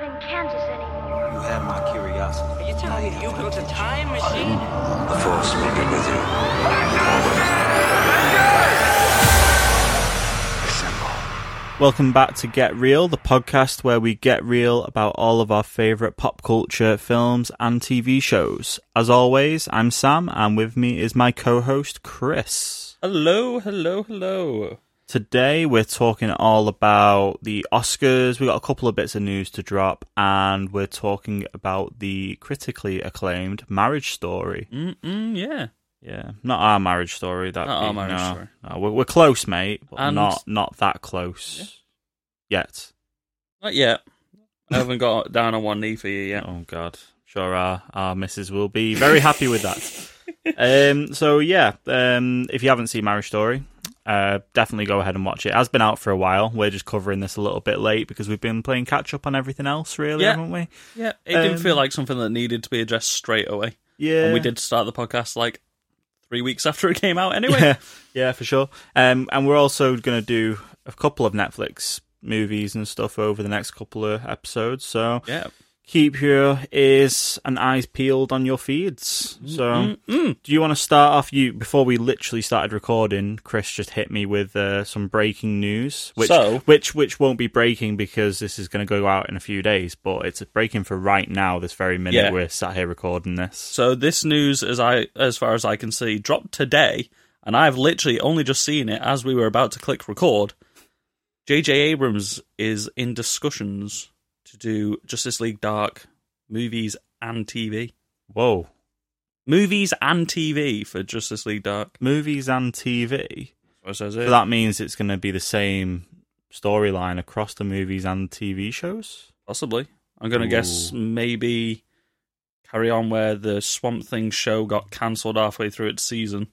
not in Kansas anymore. You have my curiosity. Are you telling me you built a time machine? The Force may be with you. Welcome back to Get Real, the podcast where we get real about all of our favourite pop culture films and TV shows. As always, I'm Sam, and with me is my co host, Chris. Hello, hello, hello. Today, we're talking all about the Oscars. we got a couple of bits of news to drop, and we're talking about the critically acclaimed Marriage Story. Mm-mm, yeah. Yeah, not our marriage story. That Not be- our marriage no, story. No, we're, we're close, mate, but And- not not that close yet. Not yet. I haven't got down on one knee for you yet. Oh God, sure our our missus will be very happy with that. um, so yeah, um, if you haven't seen Marriage Story, uh, definitely go ahead and watch it. It has been out for a while. We're just covering this a little bit late because we've been playing catch up on everything else, really, Yeah. haven't we? Yeah, it didn't Um, feel like something that needed to be addressed straight away. Yeah, And we did start the podcast like three weeks after it came out anyway. Yeah, yeah, for sure. Um, and we're also going to do a couple of Netflix movies and stuff over the next couple of episodes. So yeah. Keep your ears and eyes peeled on your feeds. So, Mm-mm. do you want to start off? You before we literally started recording, Chris just hit me with uh, some breaking news, which So? which which won't be breaking because this is going to go out in a few days, but it's breaking for right now. This very minute Yeah. we're sat here recording this. So this news, as I as far as I can see, dropped today, and I've literally only just seen it as we were about to click record. J.J. Abrams is in discussions to do Justice League Dark movies and TV. Whoa, Movies and TV for Justice League Dark. movies and TV. So it So that means it's going to be the same storyline across the movies and TV shows. Possibly. I'm going to guess maybe carry on where the Swamp Thing show got cancelled halfway through its season.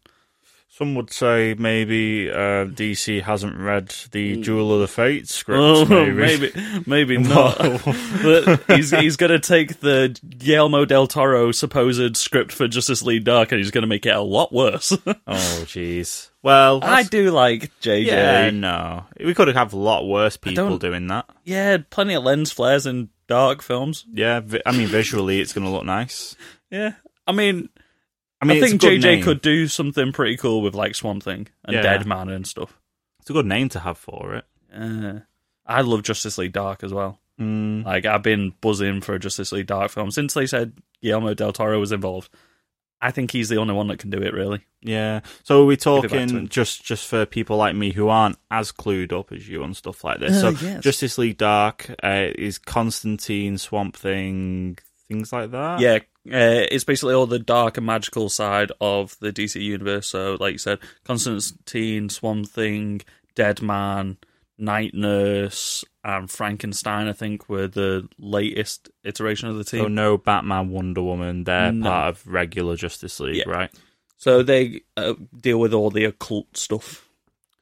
Some would say maybe uh, DC hasn't read the Duel of the Fates script. Oh, maybe. maybe, maybe not. but he's he's going to take the Guillermo del Toro supposed script for Justice League Dark and he's going to make it a lot worse. oh, jeez. Well, I do like JJ. yeah, no, we could have a lot worse people doing that. Yeah, plenty of lens flares in dark films. Yeah, I mean, visually, it's going to look nice. Yeah, I mean, I I, mean, it's think JJ name. could do something pretty cool with like Swamp Thing and Yeah. Deadman and stuff. It's a good name to have for it. Uh, I love Justice League Dark as well. Mm, Like I've been buzzing for a Justice League Dark film since they said Guillermo del Toro was involved. I think he's the only one that can do it. Really, yeah. So are we talking just just for people like me who aren't as clued up as you on stuff like this? Uh, so yes. Justice League Dark uh, is Constantine, Swamp Thing, things like that. yeah. Uh, it's basically all the dark and magical side of the DC universe. So, like you said, Constantine, Swamp Thing, Deadman, Night Nurse, and Frankenstein. I think were the latest iteration of the team. So no Batman, Wonder Woman. They're No. part of regular Justice League, Yeah. right? So they uh, deal with all the occult stuff.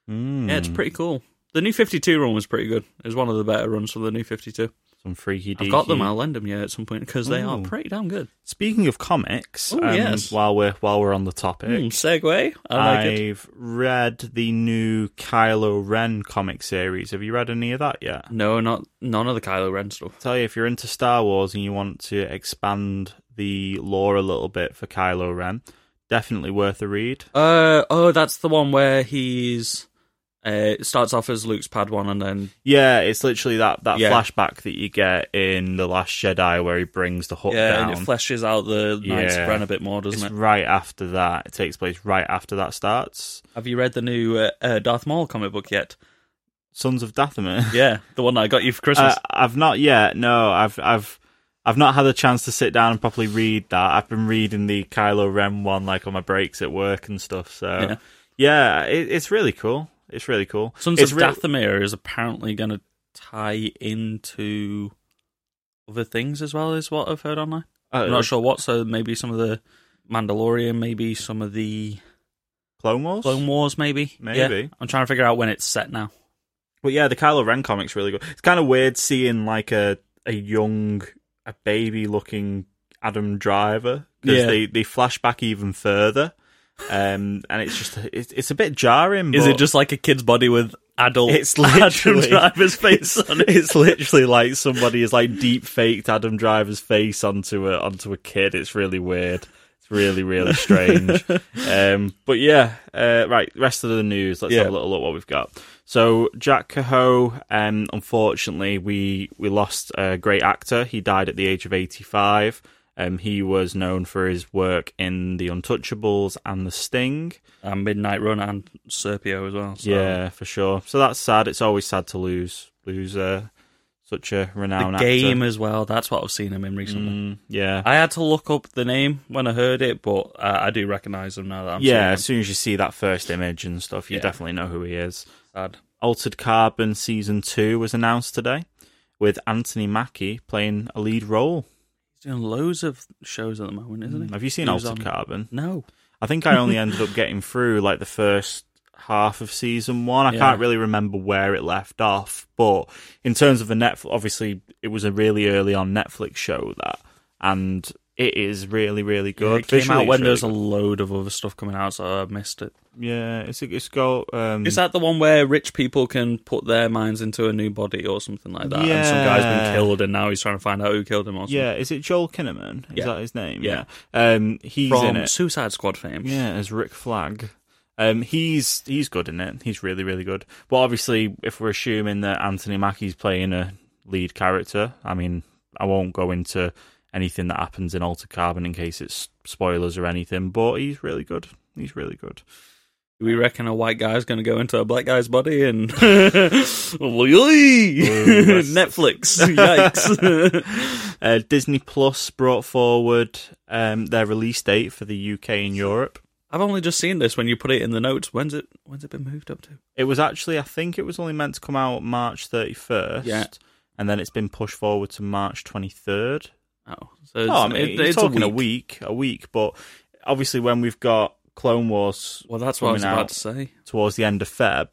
Mm, Yeah, it's pretty cool. The new 52 run was pretty good. It was one of the better runs for the new 52. Some freaky. I've got them. I'll lend them yeah at some point because they are Ooh. pretty damn good. Speaking of comics, Oh, um, yes. while we're while we're on the topic, Mm, segue. I like it. I've read the new Kylo Ren comic series. Have you read any of that yet? No, not none of the Kylo Ren stuff. tell you if you're into Star Wars and you want to expand the lore a little bit for Kylo Ren, definitely worth a read. Uh oh, that's the one where he's uh it starts off as Luke's Padawan and then Yeah, it's literally that that Yeah. flashback that you get in the Last Jedi where he brings the hook yeah, down. and it fleshes out the Knights Yeah. Ren a bit more, doesn't it? right after that. It takes place right after that starts. Have you read the new uh, uh, Darth Maul comic book yet? Sons of Dathomir. Yeah, the one that I got you for Christmas. Uh, I've not yet. No, I've I've I've not had a chance to sit down and properly read that. I've been reading the Kylo Ren one like on my breaks at work and stuff. So Yeah. yeah, it, it's really cool. It's really cool. Sons it's of Dathomir is apparently going to tie into other things as well, is what I've heard online. uh, I'm not sure what, so maybe some of the Mandalorian, maybe some of the Clone Wars. Clone Wars, maybe. Maybe. Yeah. I'm trying to figure out when it's set now. But yeah, the Kylo Ren comic's really good. It's kind of weird seeing like a a young, a baby looking Adam Driver because Yeah. they they flash back even further, um, and it's just it's, it's a bit jarring. Is it just like a kid's body with adult It's Adam Driver's face on it. It's literally like somebody has like deep faked Adam Driver's face onto a onto a kid. It's really weird. It's really really strange. um, but yeah, uh, right. Rest of the news. Let's Yeah. have a little look what we've got. So Jack Kehoe, um, unfortunately, we we lost a great actor. He died at the age of eighty five. Um, he was known for his work in The Untouchables and The Sting. And Midnight Run and Serpico as well. So. Yeah, for sure. So that's sad. It's always sad to lose lose uh, such a The renowned game actor. as well. That's what I've seen him in recently. Mm, yeah, I had to look up the name when I heard it, but I, I do recognise him now that I'm yeah. As soon as you see that first image and stuff, you Yeah. definitely know who he is. Sad. Altered Carbon season two was announced today, with Anthony Mackie playing a lead role. Doing loads of shows at the moment, isn't he? Mm, have you seen He was Altered on- Carbon? No. I think I only ended up getting through like the first half of season one. I Yeah. can't really remember where it left off, but in terms of the Netflix, obviously it was a really early on Netflix show that, and it is really really good. it came Visually, out it's when really there was a good. load of other stuff coming out, so I missed it. yeah, it's it's got um, Is that the one where rich people can put their minds into a new body or something like that? Yeah. And some guy's been Yeah. killed and now he's trying to find out who killed him or something. yeah, is it Joel Kinnaman? Is Yeah. that his name? Yeah. um, he's in From it. Suicide Squad fame. Yeah, as Rick Flag. Um, he's he's good in it. He's really really good. But obviously, if we're assuming that Anthony Mackie's playing a lead character, I mean, I won't go into anything that happens in Alter Carbon in case it's spoilers or anything. But he's really good. He's really good. We reckon a white guy's going to go into a black guy's body and! Netflix? Yikes! Uh, Disney Plus brought forward um, their release date for the UK and Europe. I've only just seen this when you put it in the notes. When's it? When's it been moved up to? It was actually, I think, it was only meant to come out March thirty first. Yeah. And then it's been pushed forward to March twenty third. Oh, so it's, Oh, I mean, it- it's talking a a week. week, a week, but obviously when we've got Clone Wars Well, that's what I was about to say. towards the end of Feb,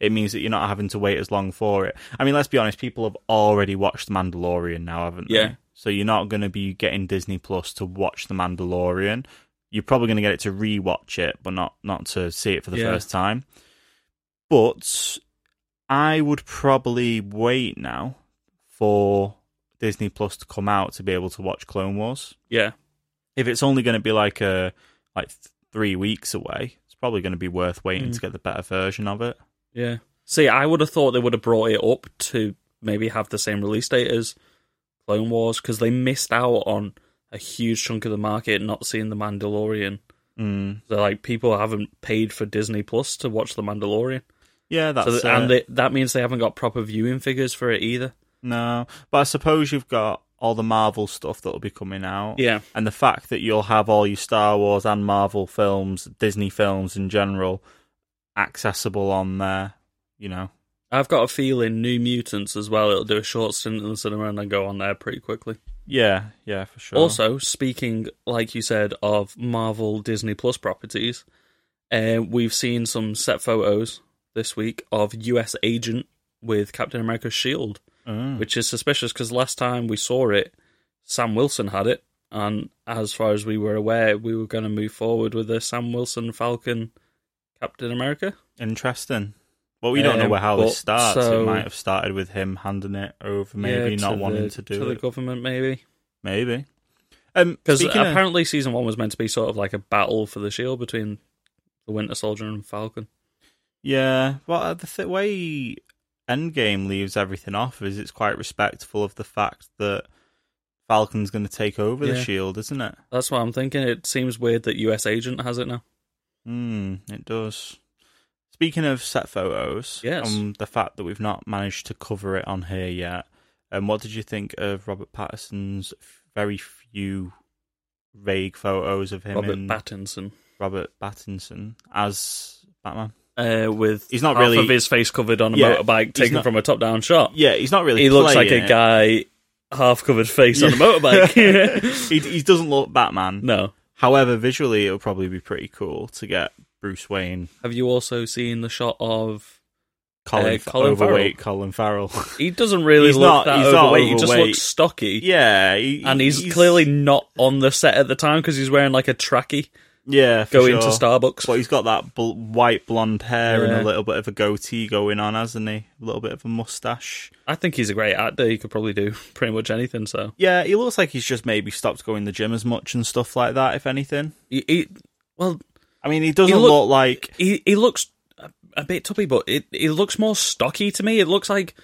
it means that you're not having to wait as long for it. I mean, let's be honest, people have already watched The Mandalorian now, haven't they? Yeah. So you're not going to be getting Disney Plus to watch The Mandalorian. You're probably going to get it to rewatch it, but not not to see it for the Yeah. first time. But I would probably wait now for Disney Plus to come out to be able to watch Clone Wars Yeah, if it's only going to be like a like th- three weeks away, it's probably going to be worth waiting Mm. to get the better version of it. yeah. See, I would have thought they would have brought it up to maybe have the same release date as Clone Wars because they missed out on a huge chunk of the market not seeing the Mandalorian. Mm. So like people haven't paid for Disney Plus to watch the Mandalorian, Yeah, that's so and they, that means they haven't got proper viewing figures for it either. No. But I suppose you've got all the Marvel stuff that will be coming out. Yeah, and the fact that you'll have all your Star Wars and Marvel films, Disney films in general, accessible on there. You know, I've got a feeling New Mutants as well. It'll do a short stint in the cinema and then go on there pretty quickly. yeah, yeah, for sure. Also, speaking, like you said, of Marvel Disney Plus properties, uh, we've seen some set photos this week of US Agent with Captain America's shield, Mm. which is suspicious because last time we saw it, Sam Wilson had it, and as far as we were aware, we were going to move forward with the Sam Wilson Falcon Captain America. interesting. Well, we don't know Um, where how this starts. so- it might have started with him handing it over, maybe Yeah, not wanting the, to do it. to the government, maybe. Maybe. Um, Because of- apparently, season one was meant to be sort of like a battle for the shield between the Winter Soldier and Falcon. yeah, well, uh, the th- way Endgame leaves everything off is it's quite respectful of the fact that Falcon's going to take over the shield, isn't it? That's what I'm thinking. It seems weird that US Agent has it now. Hmm, it does. Speaking of set photos, Yes. um, the fact that we've not managed to cover it on here yet, um, what did you think of Robert Patterson's very few vague photos of him Robert and Pattinson. Robert Pattinson as Batman? Uh, with He's not half really- of his face covered on a Yeah, motorbike taken not- from a top down shot. Yeah, he's not really. he looks like playing a guy half covered face on a motorbike. he, he doesn't look Batman. no. However, visually, it would probably be pretty cool to get Bruce Wayne, Have you also seen the shot of Colin, Uh, Colin overweight Colin Farrell. he doesn't really He's look not- that he's not overweight, he just looks stocky. yeah, he, and he's, clearly not on the set at the time because he's wearing like a trackie Yeah, for go sure. into Starbucks. But he's got that bl- white blonde hair and a little bit of a goatee going on, hasn't he? A little bit of a mustache. I think he's a great actor. He could probably do pretty much anything. So Yeah, he looks like he's just maybe stopped going to the gym as much and stuff like that. If anything, he, he well, I mean, he doesn't He look- look like he he looks a, a bit tubby, but it it looks more stocky to me. It looks like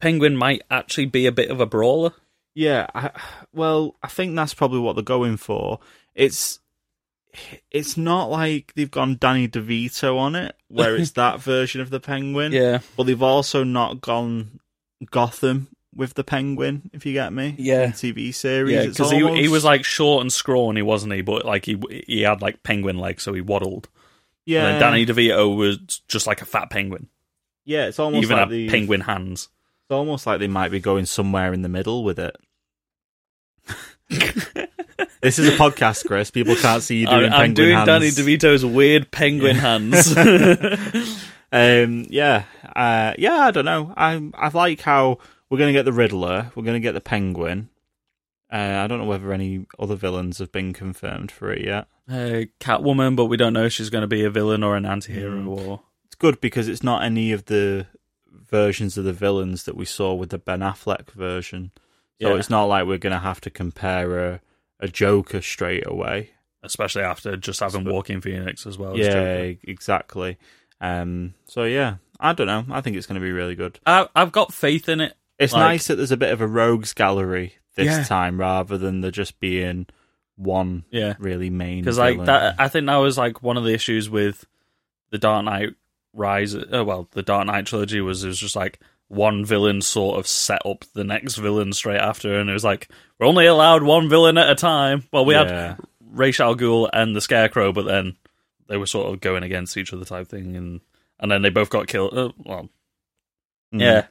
Penguin might actually be a bit of a brawler. Yeah, I, well, I think that's probably what they're going for. It's it's not like they've gone Danny DeVito on it, where it's that version of the Penguin. Yeah, but they've also not gone Gotham with the Penguin. If you get me, Yeah. TV series. yeah, because he he was like short and scrawny, wasn't he? But like he he had like penguin legs, so he waddled. yeah, And Danny DeVito was just like a fat penguin. yeah. It's almost even like had the, penguin hands. It's almost like they might be going somewhere in the middle with it. this is a podcast, Chris. People can't see you doing I'm, I'm doing hands. Danny DeVito's weird penguin hands. Um, yeah, uh, yeah. I don't know. I I like how we're gonna get the Riddler. We're gonna get the Penguin. Uh, I don't know whether any other villains have been confirmed for it yet. uh, Catwoman, but we don't know if she's going to be a villain or an anti-hero Mm. or It's good because it's not any of the versions of the villains that we saw with the Ben Affleck version. So Yeah. it's not like we're gonna have to compare a a Joker straight away. especially after just having Joaquin Phoenix as well. as yeah, Joker. exactly. Um, so yeah, I don't know. I think it's going to be really good. I, I've got faith in it. It's Like- nice that there's a bit of a rogues gallery this Yeah. time rather than there just being one Yeah, really main. because like that, I think that was like one of the issues with the Dark Knight Rise. Oh well, the Dark Knight trilogy was it was just like one villain sort of set up the next villain straight after, and it was like we're only allowed one villain at a time. Well, we had yeah. Ra's al Ghul and the Scarecrow, but then they were sort of going against each other type thing, and and then they both got killed. Uh, well, Mm. yeah.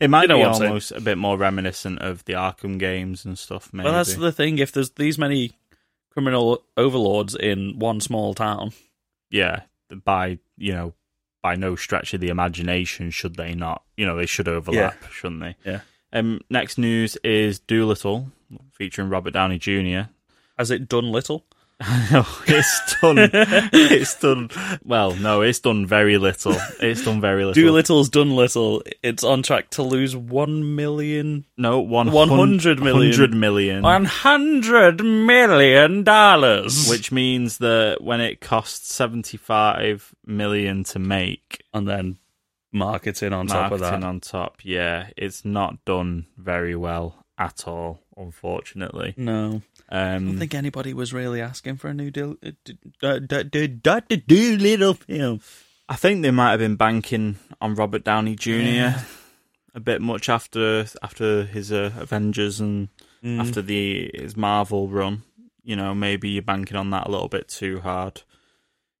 It might You know be almost a bit more reminiscent of the Arkham games and stuff. Maybe. Well, that's the thing. If there's these many criminal overlords in one small town, yeah. By you know, by no stretch of the imagination should they not. You know, they should overlap, shouldn't they? Yeah. Um. Next news is Dolittle featuring Robert Downey Jr. has it done little? No, it's done. it's done. Well, no, it's done very little. It's done very little. Dolittle's done little. It's on track to lose one million, No, one 100 million. 100 million. one hundred million dollars, which means that when it costs 75 million to make, and then marketing on top of marketing that. on top, yeah, it's not done very well at all, unfortunately. no, I Um, don't think anybody was really asking for a new deal. Doctor Dolittle film. I think they might have been banking on Robert Downey Jr. a bit much after after his uh, Avengers and Mm. after the his Marvel run. You know, maybe you're banking on that a little bit too hard.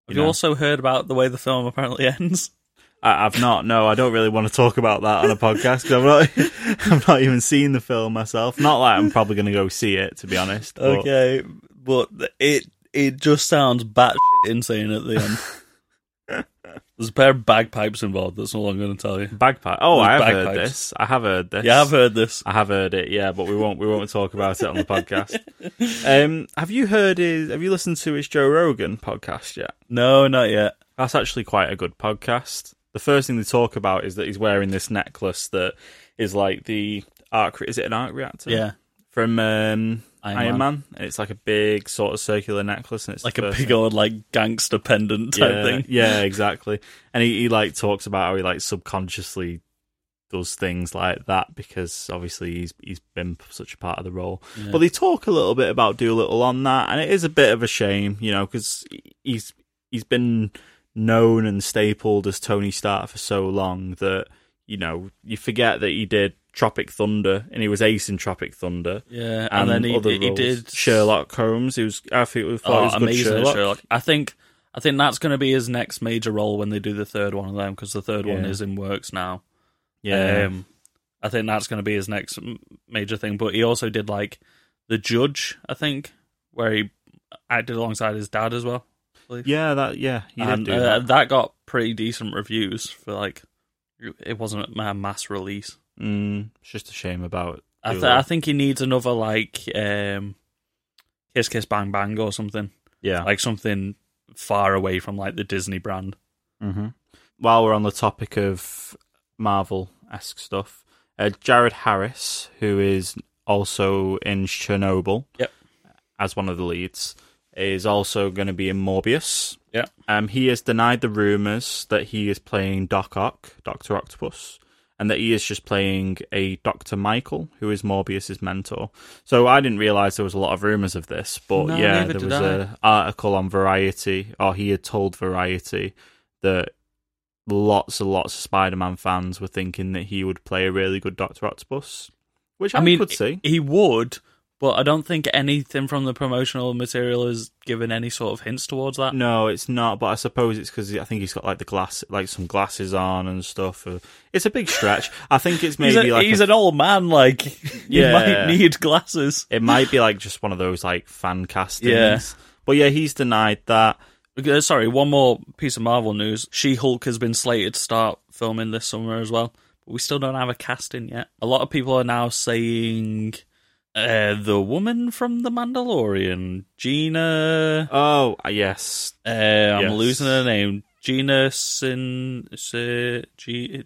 Have you know. also heard about the way the film apparently ends? I, I've not. No, I don't really want to talk about that on a podcast. 'cause I've not. I've not even seen the film myself. Not like I'm probably going to go see it, to be honest. but- Okay, but it it just sounds batshit insane at the end. There's a pair of bagpipes involved. That's all I'm going to tell you. Bagpipe. Oh, I have There's heard this. I have heard this. Yeah, I've heard this. I have heard it. Yeah, but we won't. We won't talk about it on the podcast. Um, have you heard his? Have you listened to his Joe Rogan podcast yet? No, not yet. That's actually quite a good podcast. The first thing they talk about is that he's wearing this necklace that is like the arc. Is it an arc reactor? Yeah, from um, Iron Iron, Man. Man. And it's like a big sort of circular necklace, and it's like a big thing- old like gangster pendant type yeah, thing. Yeah, exactly. And he, he like talks about how he like subconsciously does things like that because obviously he's he's been such a part of the role. Yeah. But they talk a little bit about Dolittle on that, and it is a bit of a shame, you know, because he's he's been known and stapled as Tony Stark for so long that you know you forget that he did Tropic Thunder and he was ace in Tropic Thunder. Yeah, and, then he, he did Sherlock Holmes. He was I think we thought Oh, was amazing Sherlock. Sherlock. I think I think that's going to be his next major role when they do the third one of them because the third one is in works now. Yeah, Um, I think that's going to be his next major thing. But he also did like the Judge, I think, where he acted alongside his dad as well. Believe. yeah, that yeah, and uh, that. that got pretty decent reviews for like it wasn't a mass release. Mm, it's just a shame about. I, th- I think he needs another like um, Kiss Kiss Bang Bang or something. Yeah. like something far away from like the Disney brand. hmm While we're on the topic of Marvel esque stuff, uh, Jared Harris, who is also in Chernobyl, Yep. as one of the leads, is also going to be in Morbius. Yeah. Um, he has denied the rumors that he is playing Doc Ock, Doctor Octopus, and that he is just playing a Doctor Michael, who is Morbius's mentor. So I didn't realize there was a lot of rumors of this, but No, yeah, there was an article on Variety, or he had told Variety that lots and lots of Spider-Man fans were thinking that he would play a really good Doctor Octopus, which I, I mean, could see. he would, but I don't think anything from the promotional material has given any sort of hints towards that. No, it's not. But I suppose it's because I think he's got like the glass, like some glasses on and stuff. Uh, It's a big stretch. I think it's He's, maybe a- like he's a- an old man, like he Yeah. might need glasses. it might be like just one of those like fan castings. Yeah. But yeah, he's denied that. Uh, Sorry, one more piece of Marvel news. She Hulk has been slated to start filming this summer as well, but we still don't have a casting yet. A lot of people are now saying uh, the woman from The Mandalorian, Gina. Oh yes, Uh, I'm Yes. losing her name. Gina Sin. Sin G,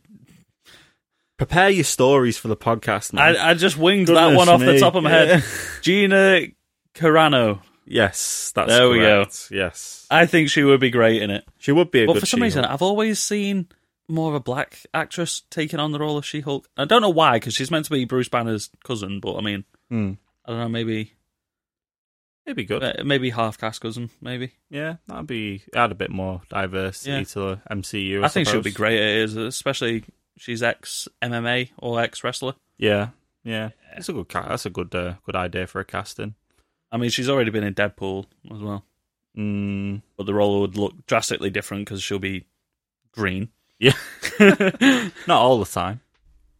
prepare your stories for the podcast. Man. I, I just winged that one off the top of my head. Gina Carano. yes, that's There we go. Yes, I think she would be great in it. she would be a But for some reason, She-Hulk. I've always seen more of a black actress taking on the role of She-Hulk. I don't know why, because she's meant to be Bruce Banner's cousin. But I mean, Hmm. I don't know, maybe it'd be good. uh, maybe half cast cousin, maybe. Yeah, that'd be add a bit more diversity Yeah. to the MCU. I, I, think she'll suppose. be great at it, especially she's ex MMA or ex wrestler. Yeah, yeah, it's a good. Ca- that's a good, uh, good idea for a casting. I mean, she's already been in Deadpool as well, Mm, but the role would look drastically different because she'll be green. yeah, not all the time.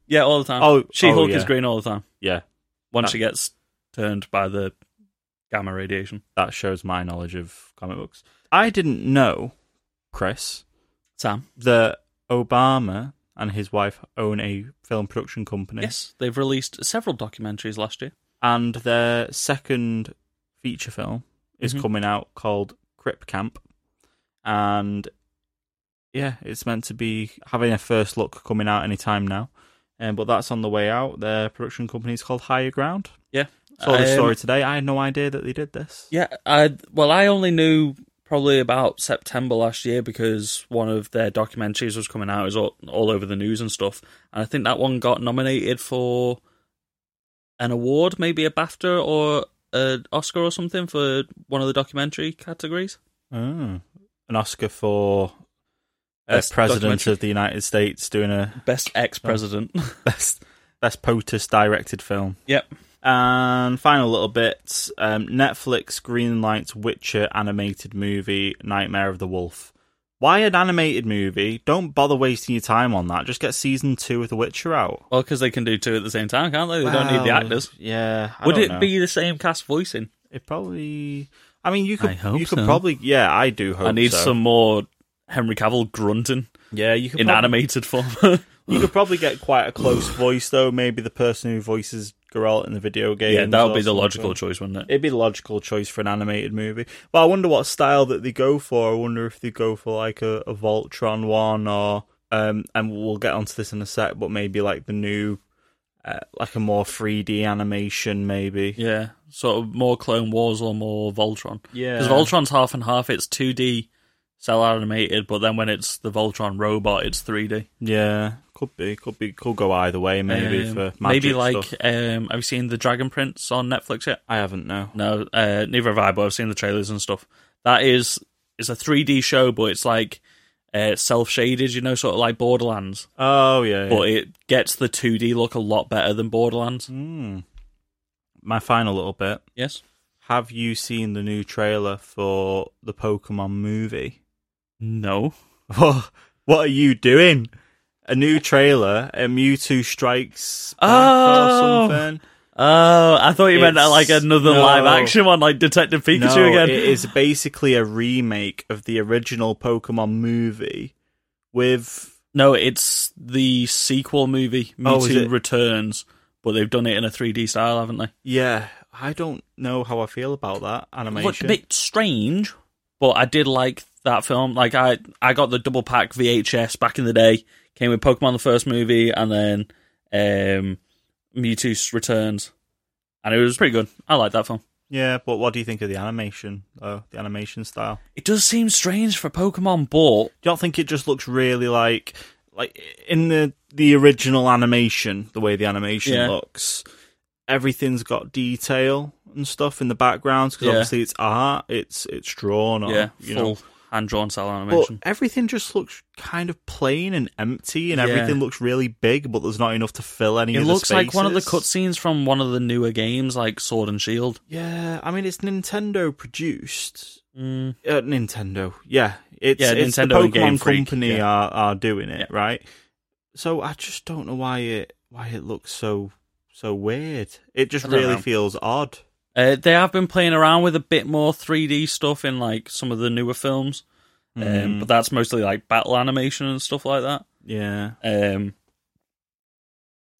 Yeah, all the time. Oh, She-Hulk oh, is green all the time. Yeah, Once That- she gets turned by the gamma radiation. that shows my knowledge of comic books. I didn't know, Chris, Sam. that Obama and his wife own a film production company. Yes, they've released several documentaries last year. and their second feature film is Mhm. coming out called Crip Camp, and yeah, it's meant to be having a first look coming out any time now. Um, but that's on the way out. Their production company is called Higher Ground. Yeah. Saw the Um, story today. I had no idea that they did this. Yeah, I well, I only knew probably about September last year because one of their documentaries was coming out. It was all, all over the news and stuff, and I think that one got nominated for an award, maybe a BAFTA or an Oscar or something for one of the documentary categories. Oh. An Oscar for Best President of the United States doing a Best ex-president. best best POTUS directed film. yep. And final little bit: um, Netflix greenlights Witcher animated movie Nightmare of the Wolf. Why an animated movie? Don't bother wasting your time on that. Just get season two of The Witcher out. Well, because they can do two at the same time, can't they? They don't need the Well, actors. Yeah. I Would don't it know. be the same cast voicing? It probably. I mean, you could. I hope you could so. probably. Yeah, I do hope. I need so. some more Henry Cavill grunting Yeah, you could. in prob- animated form. You could probably get quite a close voice though. Maybe the person who voices Geralt in the video game. yeah, that would be the logical choice, wouldn't it? It'd be the logical choice for an animated movie. But I wonder what style that they go for. I wonder if they go for like a, a Voltron one or um and we'll get onto this in a sec, but maybe like the new uh, like a more 3D animation maybe. Yeah, sort of more Clone Wars or more Voltron. Yeah. Because Voltron's half and half. It's 2D cel animated, but then when it's the Voltron robot, it's 3D. Yeah, could be, could be, could go either way. Maybe Um, for magic maybe like stuff. um, have you seen the Dragon Prince on Netflix yet? I haven't no. No, uh, neither have I. But I've seen the trailers and stuff. That is it's a 3D show, but it's like uh, cel shaded. You know, sort of like Borderlands, Oh yeah. yeah. but it gets the 2D look a lot better than Borderlands. Hmm. My final little bit. Yes. Have you seen the new trailer for the Pokemon movie? No. What? Are you doing? A new trailer, a Mewtwo strikes back Oh. or something. Oh, I thought you meant like another no. live action one, like Detective Pikachu no, again. it is basically a remake of the original Pokemon movie with No, it's the sequel movie, Oh, Mewtwo it? Returns, but they've done it in a 3D style, haven't they? yeah. I don't know how I feel about that looked animation. a bit strange, but I did like that film. Like I, I got the double pack VHS back in the day. Came with Pokemon the first movie, and then um, Mewtwo Returns, and it was pretty good. I like that film. Yeah, but what do you think of the animation? Uh, the animation style. It does seem strange for Pokemon, but Do you not think it just looks really like like in the the original animation, the way the animation Yeah. looks, everything's got detail and stuff in the backgrounds because Yeah. obviously it's art, it's it's drawn, or, yeah, you full know. Hand drawn But animation. everything just looks kind of plain and empty, and Yeah. everything looks really big, but there's not enough to fill any. It of the games. It looks like one of the cutscenes from one of the newer games, like Sword and Shield. Yeah, I mean it's Nintendo produced. Mm. Uh, Nintendo, yeah, it's, Yeah, it's Nintendo the Pokemon company yeah. are are doing it, Yeah. right? So I just don't know why it why it looks so so weird. It just really know. feels odd. Uh, they have been playing around with a bit more 3D stuff in like some of the newer films, um, Mm. but that's mostly like battle animation and stuff like that. Yeah, Um,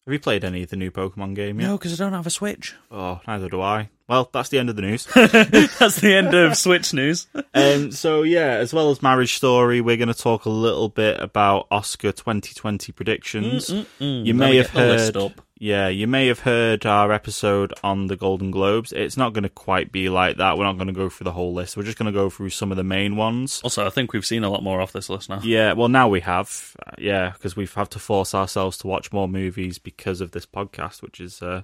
have you played any of the new Pokemon game yet? No, because I don't have a Switch. Oh, neither do I. Well, that's the end of the news. that's the end of Switch news. um, so yeah, as well as Marriage Story, we're going to talk a little bit about Oscar 2020 predictions. Mm-mm-mm. You may have heard, up. Yeah, you may have heard our episode on the Golden Globes. It's not going to quite be like that. We're not going to go through the whole list. We're just going to go through some of the main ones. Also, I think we've seen a lot more off this list now. Yeah, well, now we have, Uh, yeah, because we've had to force ourselves to watch more movies because of this podcast, which is, uh,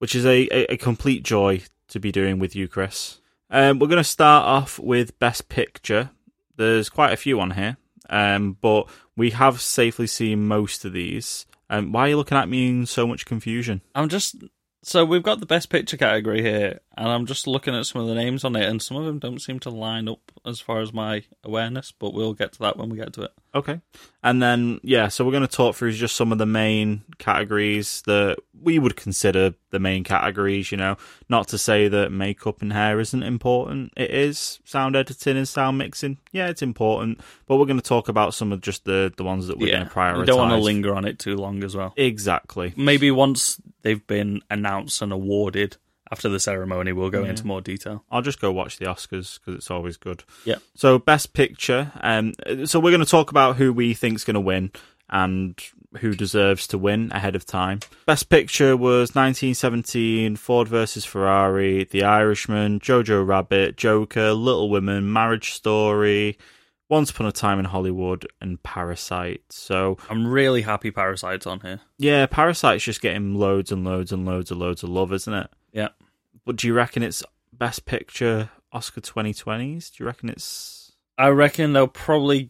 which is a, a, a complete joy to be doing with you, Chris. Um, we're going to start off with Best Picture. There's quite a few on here, um, but we have safely seen most of these. Um, why are you looking at me in so much confusion? I'm just so we've got the best picture category here, and I'm just looking at some of the names on it, and some of them don't seem to line up as far as my awareness. But we'll get to that when we get to it. Okay. And then, yeah, so we're going to talk through just some of the main categories that we would consider the main categories, you know. Not to say that makeup and hair isn't important. It is. Sound editing and sound mixing, yeah, it's important. But we're going to talk about some of just the, the ones that we're going to prioritize. we don't want to linger on it too long as well. Exactly. Maybe once they've been announced and awarded after the ceremony, we'll go into more detail. I'll just go watch the Oscars because it's always good. Yeah. So best picture. Um. So we're going to talk about who we think's going to win and who deserves to win ahead of time. Best picture was 1917, Ford versus Ferrari, The Irishman, Jojo Rabbit, Joker, Little Women, Marriage Story, Once Upon a Time in Hollywood, and Parasite. So I'm really happy Parasite's on here. yeah, Parasite's just getting loads and loads and loads and loads of love, isn't it? Yeah. But do you reckon it's best picture Oscar 2020s? Do you reckon it's? I reckon they'll probably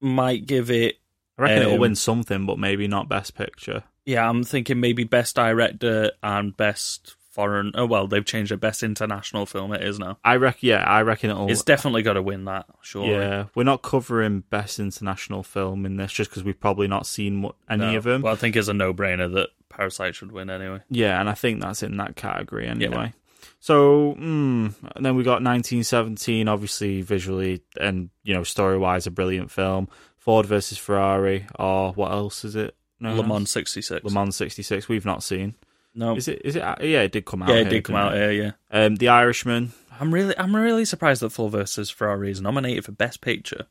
might give it. I reckon it'll Um, win something, but maybe not best picture. Yeah, I'm thinking maybe best director and best foreign. Oh well, they've changed it. Best international film it is now. I reckon. Yeah, I reckon it'll. It's definitely got to win that. Sure. Yeah, we're not covering best international film in this just because we've probably not seen what, any No. of them. Well, I think it's a no-brainer that Parasite should win anyway. Yeah, and I think that's in that category anyway. So, mm, and then we got 1917, obviously visually and you know story wise a brilliant film. Ford versus Ferrari, or what else is it? No, Le Mans '66. Le Mans 66. We've not seen. No. Is it? Is it? Yeah, it did come out. yeah, it here, did come out here. Yeah. Um, the Irishman. I'm really, I'm really surprised that Ford versus Ferrari is nominated for Best Picture.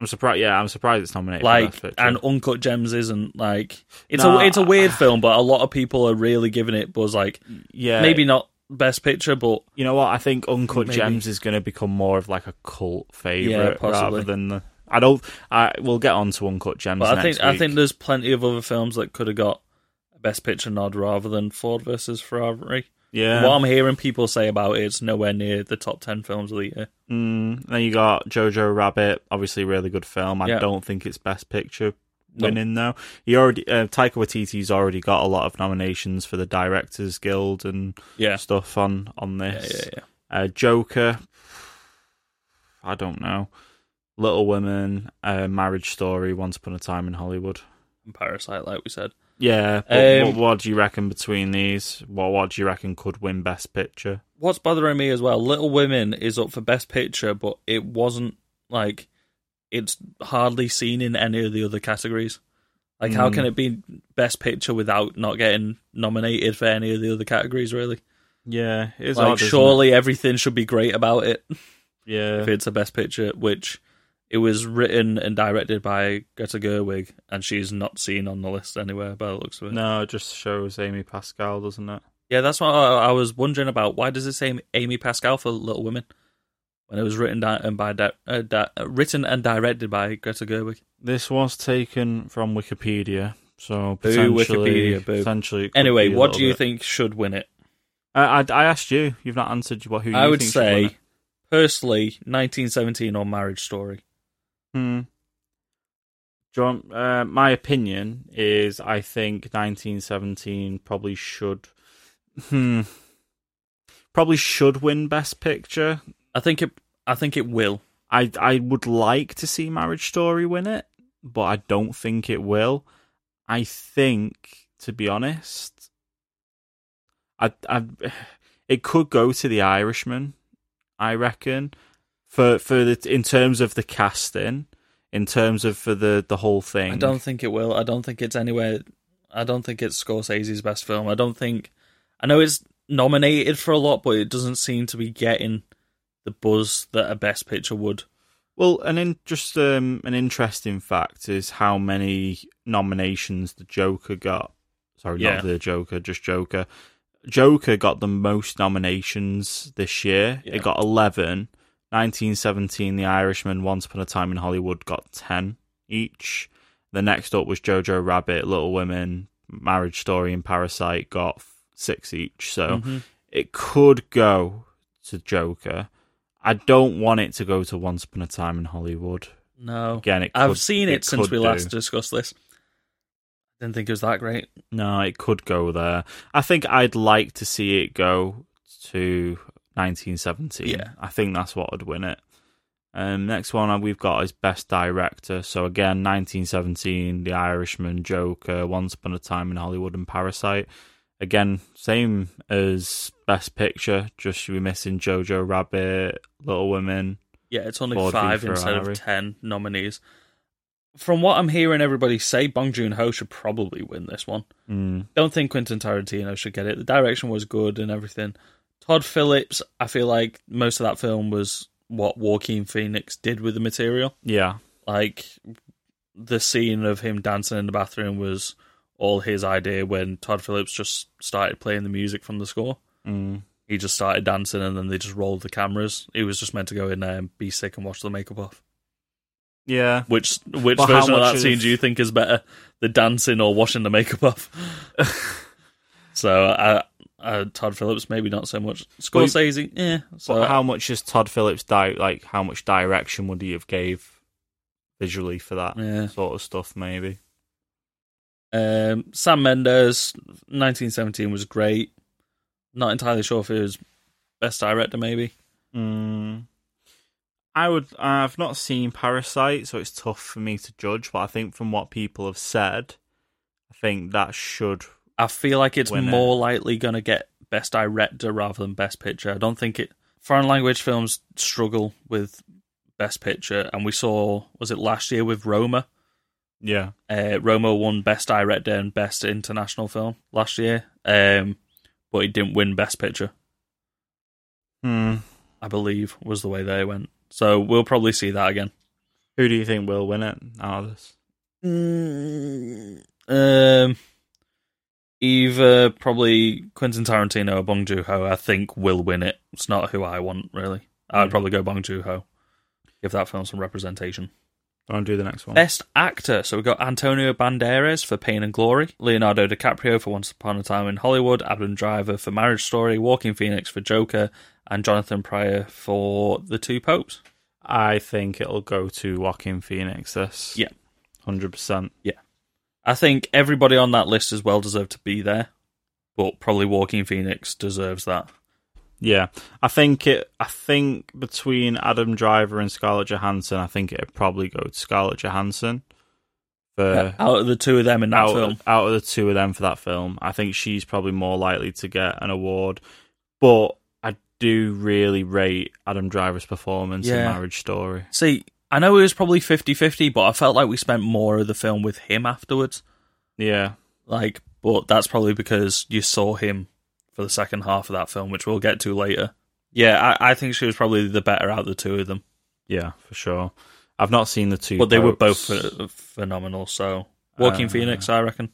I'm surprised. Yeah, I'm surprised it's nominated. for Like, Best Picture. and Uncut Gems isn't like it's No, a it's a weird film, but a lot of people are really giving it buzz. Like, yeah, maybe not Best Picture, but You know what? I think Uncut Maybe. Gems is going to become more of like a cult favorite Yeah, rather than the. I don't. I we'll get on to Uncut Gems. but I think I think there's plenty of other films that could have got Best Picture nod rather than Ford versus Ferrari. yeah. What I'm hearing people say about it, it's nowhere near the top ten films of the year. Mm, then you got Jojo Rabbit, obviously really good film. I Yeah. don't think it's Best Picture No. winning though. He already uh, Taika Waititi's already got a lot of nominations for the Directors Guild and Yeah, stuff on on this. yeah. yeah. Uh, Joker, I don't know. Little Women, uh, Marriage Story, Once Upon a Time in Hollywood. And Parasite, like we said. Yeah, but Um, what, what do you reckon between these? What what do you reckon could win Best Picture? What's bothering me as well, Little Women is up for Best Picture, but it wasn't like it's hardly seen in any of the other categories. Like, how Mm. can it be Best Picture without not getting nominated for any of the other categories? Really, Yeah, it's like, odd, isn't it? surely everything should be great about it Yeah, if it's a best picture, which it was written and directed by Greta Gerwig, and she's not seen on the list anywhere by the looks of it. no, it just shows Amy Pascal, doesn't it? Yeah, that's what I, I was wondering about. Why does it say Amy Pascal for Little Women when it was written di- and by di- uh, di- uh, written and directed by Greta Gerwig? This was taken from Wikipedia, so Boo, potentially, Wikipedia, boo. potentially. Anyway, what do you bit. think should win it? I, I, I asked you. You've not answered what who you I would think should win say, personally, 1917 or Marriage Story. Hmm. John, uh, my opinion is I think 1917 probably should. Hmm. Probably should win Best Picture. I think it. I think it will. I I would like to see Marriage Story win it, but I don't think it will. I think, to be honest, I I it could go to The Irishman. I reckon for for the in terms of the casting, in terms of for the the whole thing. I don't think it will. I don't think it's anywhere. I don't think it's Scorsese's best film. I don't think. I know it's nominated for a lot, but it doesn't seem to be getting the buzz that a best picture would. Well, an in, just um, an interesting fact is how many nominations the Joker got. Sorry, Yeah. not the Joker, just Joker. Joker got the most nominations this year. Yeah. It got 11. 1917, The Irishman, Once Upon a Time in Hollywood got 10 each. The next up was Jojo Rabbit, Little Women, Marriage Story, and Parasite got six each. So Mhm. it could go to Joker. I don't want it to go to Once Upon a Time in Hollywood. No, Again, it I've could- seen it, since could we do. last discussed this. I didn't think it was that great. No, it could go there. I think I'd like to see it go to 1917. Yeah. I think that's what would win it. Um, next one we've got is Best Director. So again, 1917, The Irishman, Joker, Once Upon a Time in Hollywood, and Parasite. Again, same as Best Picture, just we're missing Jojo Rabbit, Little Women. Yeah, it's only Ford five instead of ten nominees. From what I'm hearing everybody say, Bong Joon Ho should probably win this one. Mm, Don't think Quentin Tarantino should get it. The direction was good and everything. Todd Phillips, I feel like most of that film was what Joaquin Phoenix did with the material. yeah, Like the scene of him dancing in the bathroom was all his idea when Todd Phillips just started playing the music from the score. mm, He just started dancing and then they just rolled the cameras. He was just meant to go in there and be sick and watch the makeup off. yeah. Which which But version of that scene of- do you think is better, the dancing or washing the makeup off? so, uh, uh, Todd Phillips maybe not so much. Scorsese, yeah. So But how much is Todd Phillips di- like? How much direction would he have gave visually for that yeah. sort of stuff? Maybe. Um, Sam Mendes, 1917 was great. Not entirely sure if he was best director, maybe. Mm. I would. I've not seen Parasite, so it's tough for me to judge. But I think from what people have said, I think that should. I feel like it's Winner. more likely going to get best director rather than best picture. I don't think it. Foreign language films struggle with best picture, and we saw was it last year with Roma. Yeah. Uh, Roma won best director and best international film last year, um, but he didn't win best picture. Hmm. I believe was the way they went. So we'll probably see that again. Who do you think will win it out of this? Um, either probably Quentin Tarantino or Bong Joon Ho. I think will win it. It's not who I want really. I'd Mm. probably go Bong Joon Ho. Give that film some representation. And do the next one. Best actor. So we've got Antonio Banderas for Pain and Glory, Leonardo DiCaprio for Once Upon a Time in Hollywood, Adam Driver for Marriage Story, Joaquin Phoenix for Joker, and Jonathan Pryor for The Two Popes. I think it'll go to Joaquin Phoenix. This. Yeah. Hundred percent. I think everybody on that list is well deserved to be there, but probably Joaquin Phoenix deserves that. Yeah, I think it. I think between Adam Driver and Scarlett Johansson, I think it'd probably go to Scarlett Johansson for Out of the two of them in that out, film, out of the two of them for that film. I think she's probably more likely to get an award. But I do really rate Adam Driver's performance in Marriage Story. see, I know it was probably 50-50, but I felt like we spent more of the film with him afterwards. Yeah, Like, but that's probably because you saw him for the second half of that film, which we'll get to later. Yeah, I, I think she was probably the better out of the two of them, Yeah, for sure. I've not seen the two, but they were both Popes. phenomenal. So, Walking Uh, Phoenix, I reckon.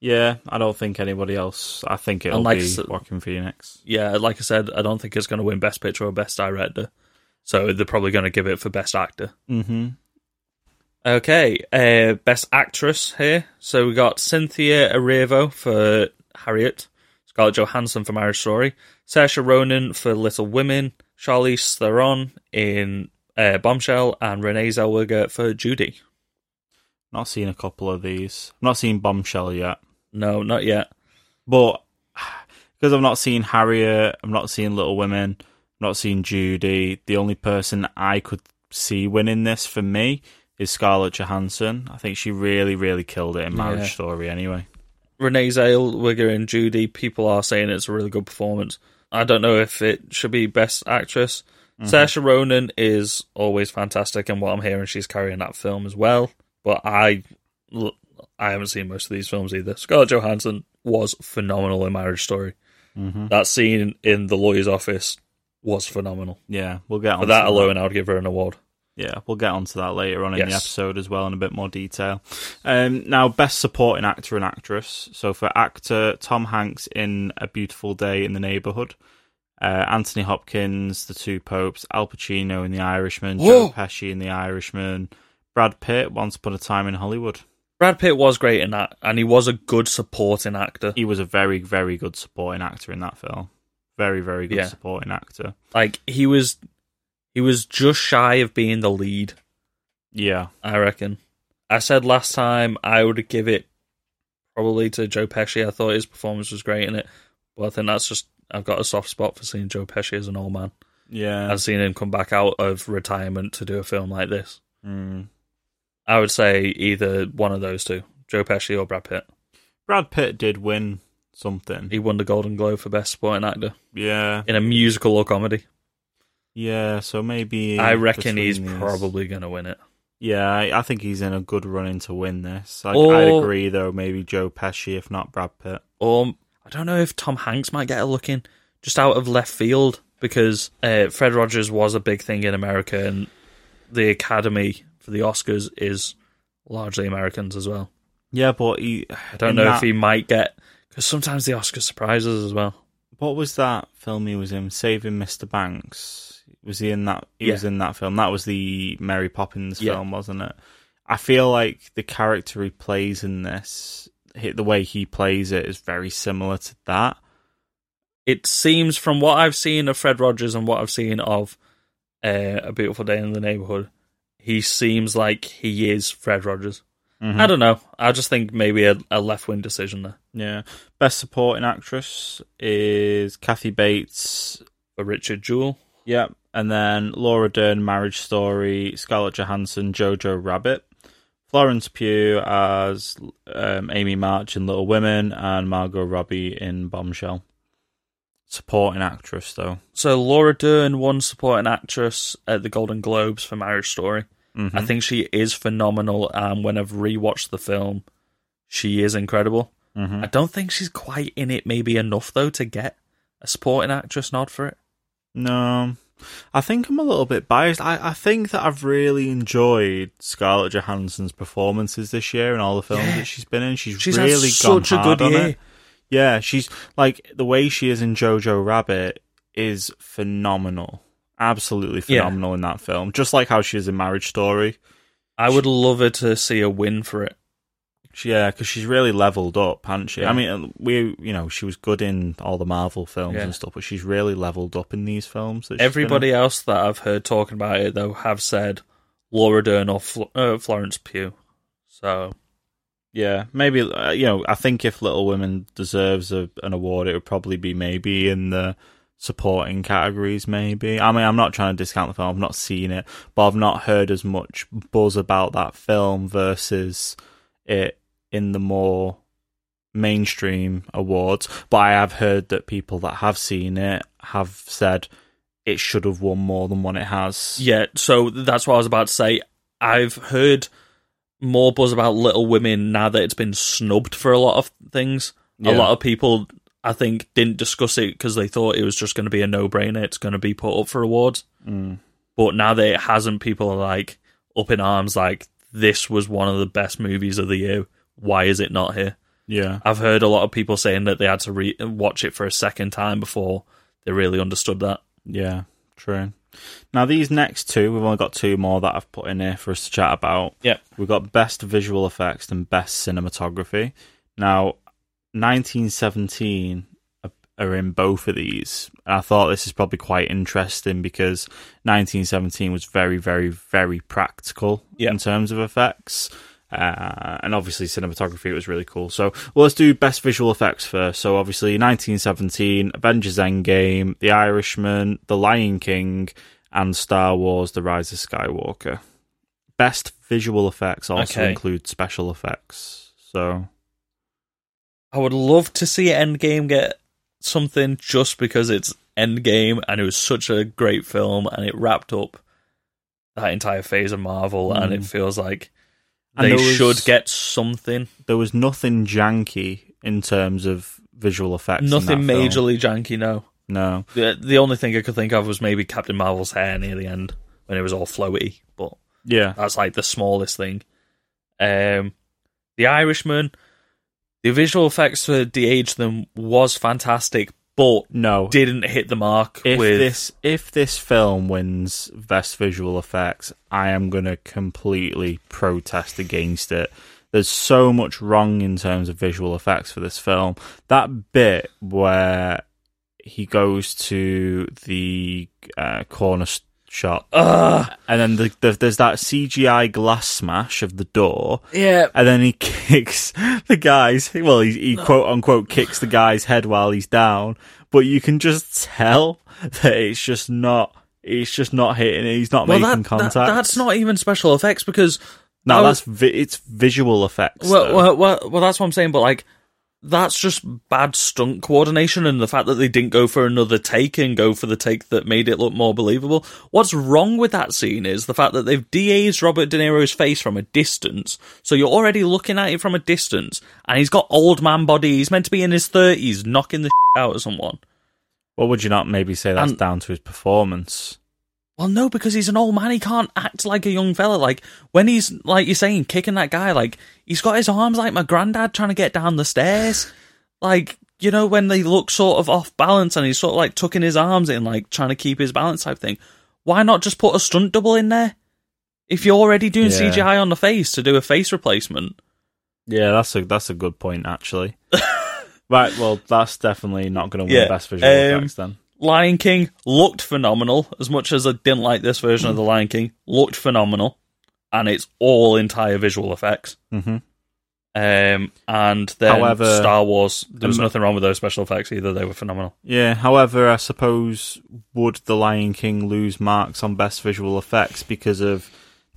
Yeah, I don't think anybody else. I think it'll like be Joaquin Phoenix. Yeah, like I said, I don't think it's going to win Best Picture or Best Director. So they're probably going to give it for Best Actor. Mm-hmm. Okay, uh, Best Actress here. So we got Cynthia Erivo for Harriet, Scarlett Johansson for Marriage Story, Saoirse Ronan for Little Women, Charlize Theron in uh, Bombshell, and Renee Zellweger for Judy. Not seen a couple of these. Not seen Bombshell yet, No, not yet. but because I've not seen Harriet, I've not seen Little Women, not seen Judy. The only person I could see winning this for me is Scarlett Johansson. I think she really, really killed it in Marriage Yeah. Story. Anyway, Renee Zellweger and Judy, people are saying it's a really good performance. I don't know if it should be Best Actress. Mm-hmm. Saoirse Ronan is always fantastic, and what I'm hearing, she's carrying that film as well. But I, I haven't seen most of these films either. Scarlett Johansson was phenomenal in Marriage Story. Mm-hmm. That scene in the lawyer's office was phenomenal. yeah, we'll get on For that alone, I would give her an award. Yeah, we'll get onto that later on in the episode as well in a bit more detail. Um, now, best supporting actor and actress. So for actor, Tom Hanks in A Beautiful Day in the Neighborhood, uh, Anthony Hopkins, The Two Popes, Al Pacino in The Irishman, Whoa. Joe Pesci in The Irishman, Brad Pitt, Once Upon a Time in Hollywood. Brad Pitt was great in that, and he was a good supporting actor. He was a very, very good supporting actor in that film. Very, very good Yeah. supporting actor. Like he was, he was just shy of being the lead. Yeah, I reckon. I said last time I would give it probably to Joe Pesci. I thought his performance was great in it, but I think that's just I've got a soft spot for seeing Joe Pesci as an old man. yeah. I've seen him come back out of retirement to do a film like this. Mm. I would say either one of those two, Joe Pesci or Brad Pitt. Brad Pitt did win something. He won the Golden Globe for Best Supporting Actor Yeah, in a musical or comedy. Yeah, so maybe I reckon he's these- probably going to win it. Yeah, I, I think he's in a good running to win this. I, Or- I'd agree though. Maybe Joe Pesci, if not Brad Pitt. Or I don't know if Tom Hanks might get a look in just out of left field because uh, Fred Rogers was a big thing in America and the Academy for the Oscars is largely Americans as well. Yeah, but he. I don't know if he might get because sometimes the Oscars surprises as well. What was that film he was in? Saving Mr. Banks. Was he in that? He Yeah. was in that film. That was the Mary Poppins Yeah. film, wasn't it? I feel like the character he plays in this, he- the way he plays it, is very similar to that. It seems from what I've seen of Fred Rogers and what I've seen of uh, A Beautiful Day in the Neighborhood, he seems like he is Fred Rogers. Mm-hmm. I don't know. I just think maybe a, a left wing decision there Yeah. Best supporting actress is Kathy Bates. for Richard Jewell. Yep. And then Laura Dern, Marriage Story, Scarlett Johansson, Jojo Rabbit, Florence Pugh as um, Amy March in Little Women, and Margot Robbie in Bombshell. Supporting actress, though. So Laura Dern won supporting actress at the Golden Globes for Marriage Story. Mhm. I think she is phenomenal, and when I've rewatched the film, she is incredible. Mhm. I don't think she's quite in it, maybe enough though, to get a supporting actress nod for it. No. I think I'm a little bit biased. I, I think that I've really enjoyed Scarlett Johansson's performances this year in all the films Yeah. that she's been in. She's, She's really gone such a hard good on year. it. Yeah, she's like the way she is in Jojo Rabbit is phenomenal. Absolutely Yeah. phenomenal in that film. Just like how she is in Marriage Story. I would love her to see a win for it. Yeah, because she's really leveled up, hasn't she? Yeah. I mean, we, you know, she was good in all the Marvel films Yeah. and stuff, but she's really leveled up in these films. that she's been. Everybody else that I've heard talking about it though have said Laura Dern or Fl- uh, Florence Pugh. So Yeah, maybe uh, you know. I think if Little Women deserves a, an award, it would probably be maybe in the supporting categories. Maybe. I mean, I'm not trying to discount the film. I've not seen it, but I've not heard as much buzz about that film versus it in the more mainstream awards. But I have heard that people that have seen it have said it should have won more than what it has. yeah, so that's what I was about to say. I've heard more buzz about Little Women now that it's been snubbed for a lot of things. Yeah. A lot of people I think didn't discuss it because they thought it was just going to be a no brainer. It's going to be put up for awards. Mm. But now that it hasn't, people are like up in arms. Like this was one of the best movies of the year. Why is it not here? Yeah. I've heard a lot of people saying that they had to re- watch it for a second time before they really understood that. Yeah, true. Now these next two, we've only got two more that I've put in here for us to chat about. Yeah. We've got best visual effects and best cinematography. Now, 1917 are- are in both of these. And I thought this is probably quite interesting because 1917 was very, very, very practical Yeah. in terms of effects. Uh, and obviously cinematography it was really cool. So well, let's do best visual effects first. So obviously 1917, Avengers Endgame, The Irishman, The Lion King, and Star Wars: The Rise of Skywalker. Best visual effects also Okay. include special effects. So I would love to see Endgame get something just because it's Endgame and it was such a great film and it wrapped up that entire phase of Marvel and it feels like And they was- should get something. there was nothing janky in terms of visual effects. in Nothing that film. majorly janky, no. No. The, the only thing I could think of was maybe Captain Marvel's hair near the end when it was all floaty, but Yeah. that's like the smallest thing. Um, the Irishman, the visual effects for de-age them was fantastic, but No. didn't hit the mark if with this if this film wins best visual effects, I am going to completely protest against it. There's so much wrong in terms of visual effects for this film. That bit where he goes to the uh, corner s- shop, Ugh. and then the, the, there's that CGI glass smash of the door, yeah. and then he kicks the guy's well he, he quote unquote kicks the guy's head while he's down but you can just tell that it's just not it's just not hitting it he's not Well, making that, contact that- that's not even special effects because no that that's vi- it's visual effects well, well, well, well, that's what I'm saying. But like, that's just bad stunt coordination, and the fact that they didn't go for another take and go for the take that made it look more believable. What's wrong with that scene is the fact that they've de-aged Robert De Niro's face from a distance, so you're already looking at it from a distance, and he's got old man body. He's meant to be in his thirties, knocking the shit out of someone. well would you not maybe say that's And- down to his performance Well, no, because he's an old man. He can't act like a young fella. Like when he's like you're saying, kicking that guy. Like he's got his arms like my granddad trying to get down the stairs. Like you know when they look sort of off balance and he's sort of like tucking his arms in, like trying to keep his balance type thing. Why not just put a stunt double in there? If you're already doing Yeah. CGI on the face to do a face replacement, yeah that's a that's a good point actually right well that's definitely not going to win Yeah, best visual um, effects then Lion King looked phenomenal. As much as I didn't like this version of the Lion King, looked phenomenal, and it's all entire visual effects. hmm Um, and then However, Star Wars, there was nothing wrong with those special effects either. They were phenomenal. Yeah, however, I suppose would The Lion King lose marks on best visual effects because of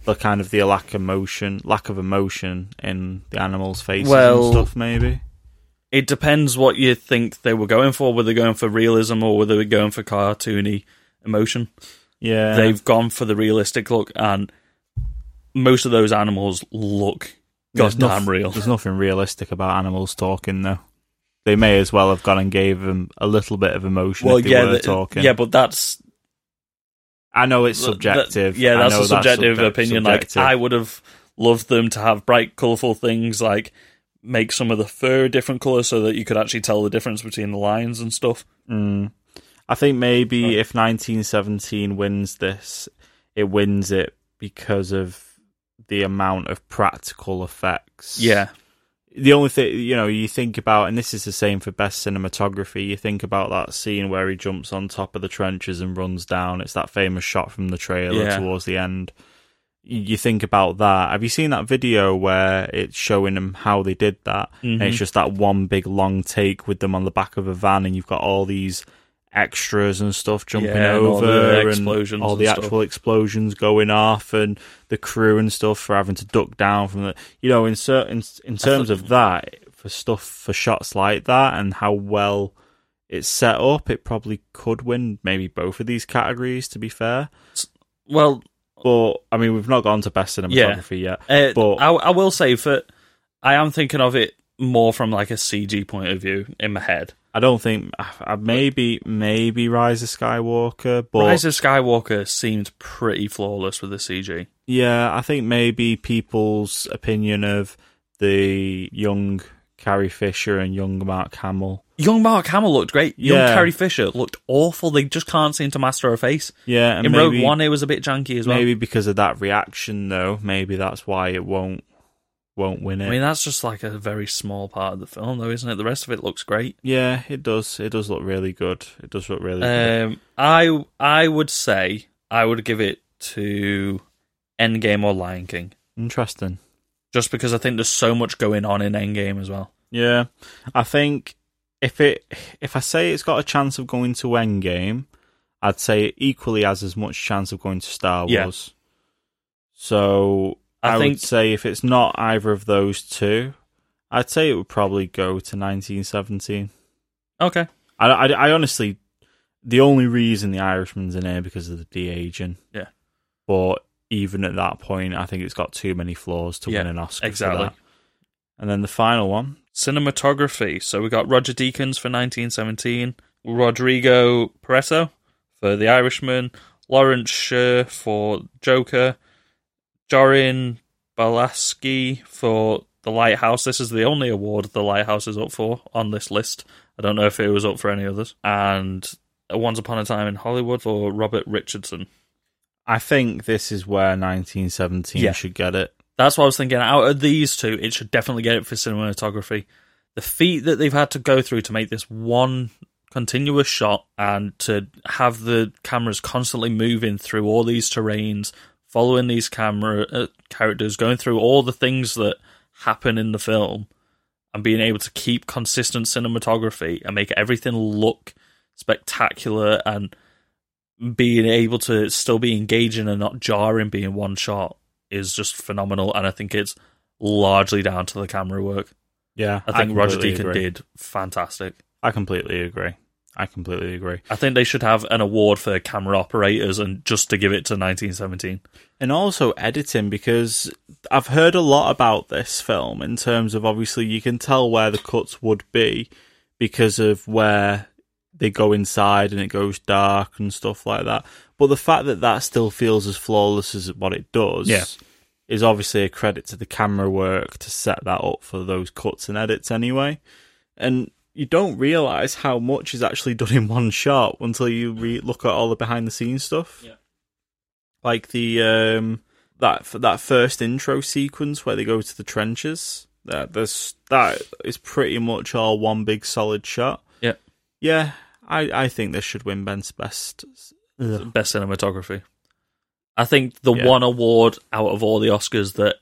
the kind of the lack of emotion, lack of emotion in the animals' faces Well- and stuff? Maybe. It depends what you think they were going for. Were they going for realism or were they going for cartoony emotion? Yeah, They've gone for the realistic look, and most of those animals look There's goddamn noth- real. There's nothing realistic about animals talking, though. They may as well have gone and gave them a little bit of emotion Well, if they yeah, were the- talking. yeah, but that's I know it's that- subjective. yeah, that's a subjective subject- opinion. subjective. Like I would have loved them to have bright, colourful things, like make some of the fur a different colour so that you could actually tell the difference between the lines and stuff. Mm. I think maybe Right. if 1917 wins this, it wins it because of the amount of practical effects. Yeah, The only thing, you know, you think about, and this is the same for best cinematography, you think about that scene where he jumps on top of the trenches and runs down. It's that famous shot from the trailer Yeah. towards the end. You think about that. Have you seen that video where it's showing them how they did that? And Mhm. it's just that one big long take with them on the back of a van, and you've got all these extras and stuff jumping Yeah, and all over, the and explosions all and the stuff. actual explosions going off, and the crew and stuff for having to duck down from the. You know, in certain in terms of that, for stuff for shots like that, and how well it's set up, it probably could win maybe both of these categories. To be fair, well, but I mean, we've not gone to best cinematography yet. Uh, But- I, I will say that I am thinking of it more from like a CG point of view in my head. I don't think uh, maybe maybe Rise of Skywalker, but Rise of Skywalker seemed pretty flawless with the CG. yeah, I think maybe people's opinion of the young Carrie Fisher and young Mark Hamill. Young Mark Hamill looked great. Young Yeah. Carrie Fisher looked awful. They just can't seem to master her face. Yeah, and In maybe, Rogue One, it was a bit janky as well. maybe because of that reaction though, maybe that's why it won't won't win it. I mean, that's just like a very small part of the film, though, isn't it? The rest of it looks great. yeah, it does. It does look really good. It does look really good. Um, I I would say I would give it to Endgame or Lion King, Interesting. just because I think there's so much going on in Endgame as well. Yeah, I think if it if I say it's got a chance of going to Endgame, I'd say it equally has as much chance of going to Star Yeah. Wars. So I I, think- would say if it's not either of those two, I'd say it would probably go to 1917. Okay, I, I, I honestly, the only reason the Irishman's in here because of the de aging. Yeah. But even at that point, I think it's got too many flaws to Yeah, win an Oscar. exactly. And then the final one, cinematography. So we got Roger Deakins for 1917, Rodrigo Prieto for The Irishman, Lawrence Sher for Joker, Jarin Blaschke for The Lighthouse. This is the only award The Lighthouse is up for on this list. I don't know if it was up for any others. And Once Upon a Time in Hollywood for Robert Richardson. I think this is where 1917 Yeah. should get it. That's what I was thinking. Out of these two, it should definitely get it for cinematography. The feat that they've had to go through to make this one continuous shot and to have the cameras constantly moving through all these terrains, following these camera uh, characters, going through all the things that happen in the film, and being able to keep consistent cinematography and make everything look spectacular and being able to still be engaging and not jarring being one shot is just phenomenal and I think it's largely down to the camera work. Yeah, I think Roger completely Deacon agree. did fantastic. I completely agree. I completely agree. I think they should have an award for camera operators and just to give it to 1917. And also editing because I've heard a lot about this film in terms of obviously you can tell where the cuts would be because of where they go inside and it goes dark and stuff like that. But the fact that that still feels as flawless as what it does Yeah. is obviously a credit to the camera work to set that up for those cuts and edits anyway. And you don't realize how much is actually done in one shot until you re- look at all the behind the scenes stuff. Yeah. Like the um that that first intro sequence where they go to the trenches. That there's that is pretty much all one big solid shot. Yeah. Yeah, I I think this should win Ben's best. Ugh. Best cinematography. I think the Yeah. one award out of all the Oscars that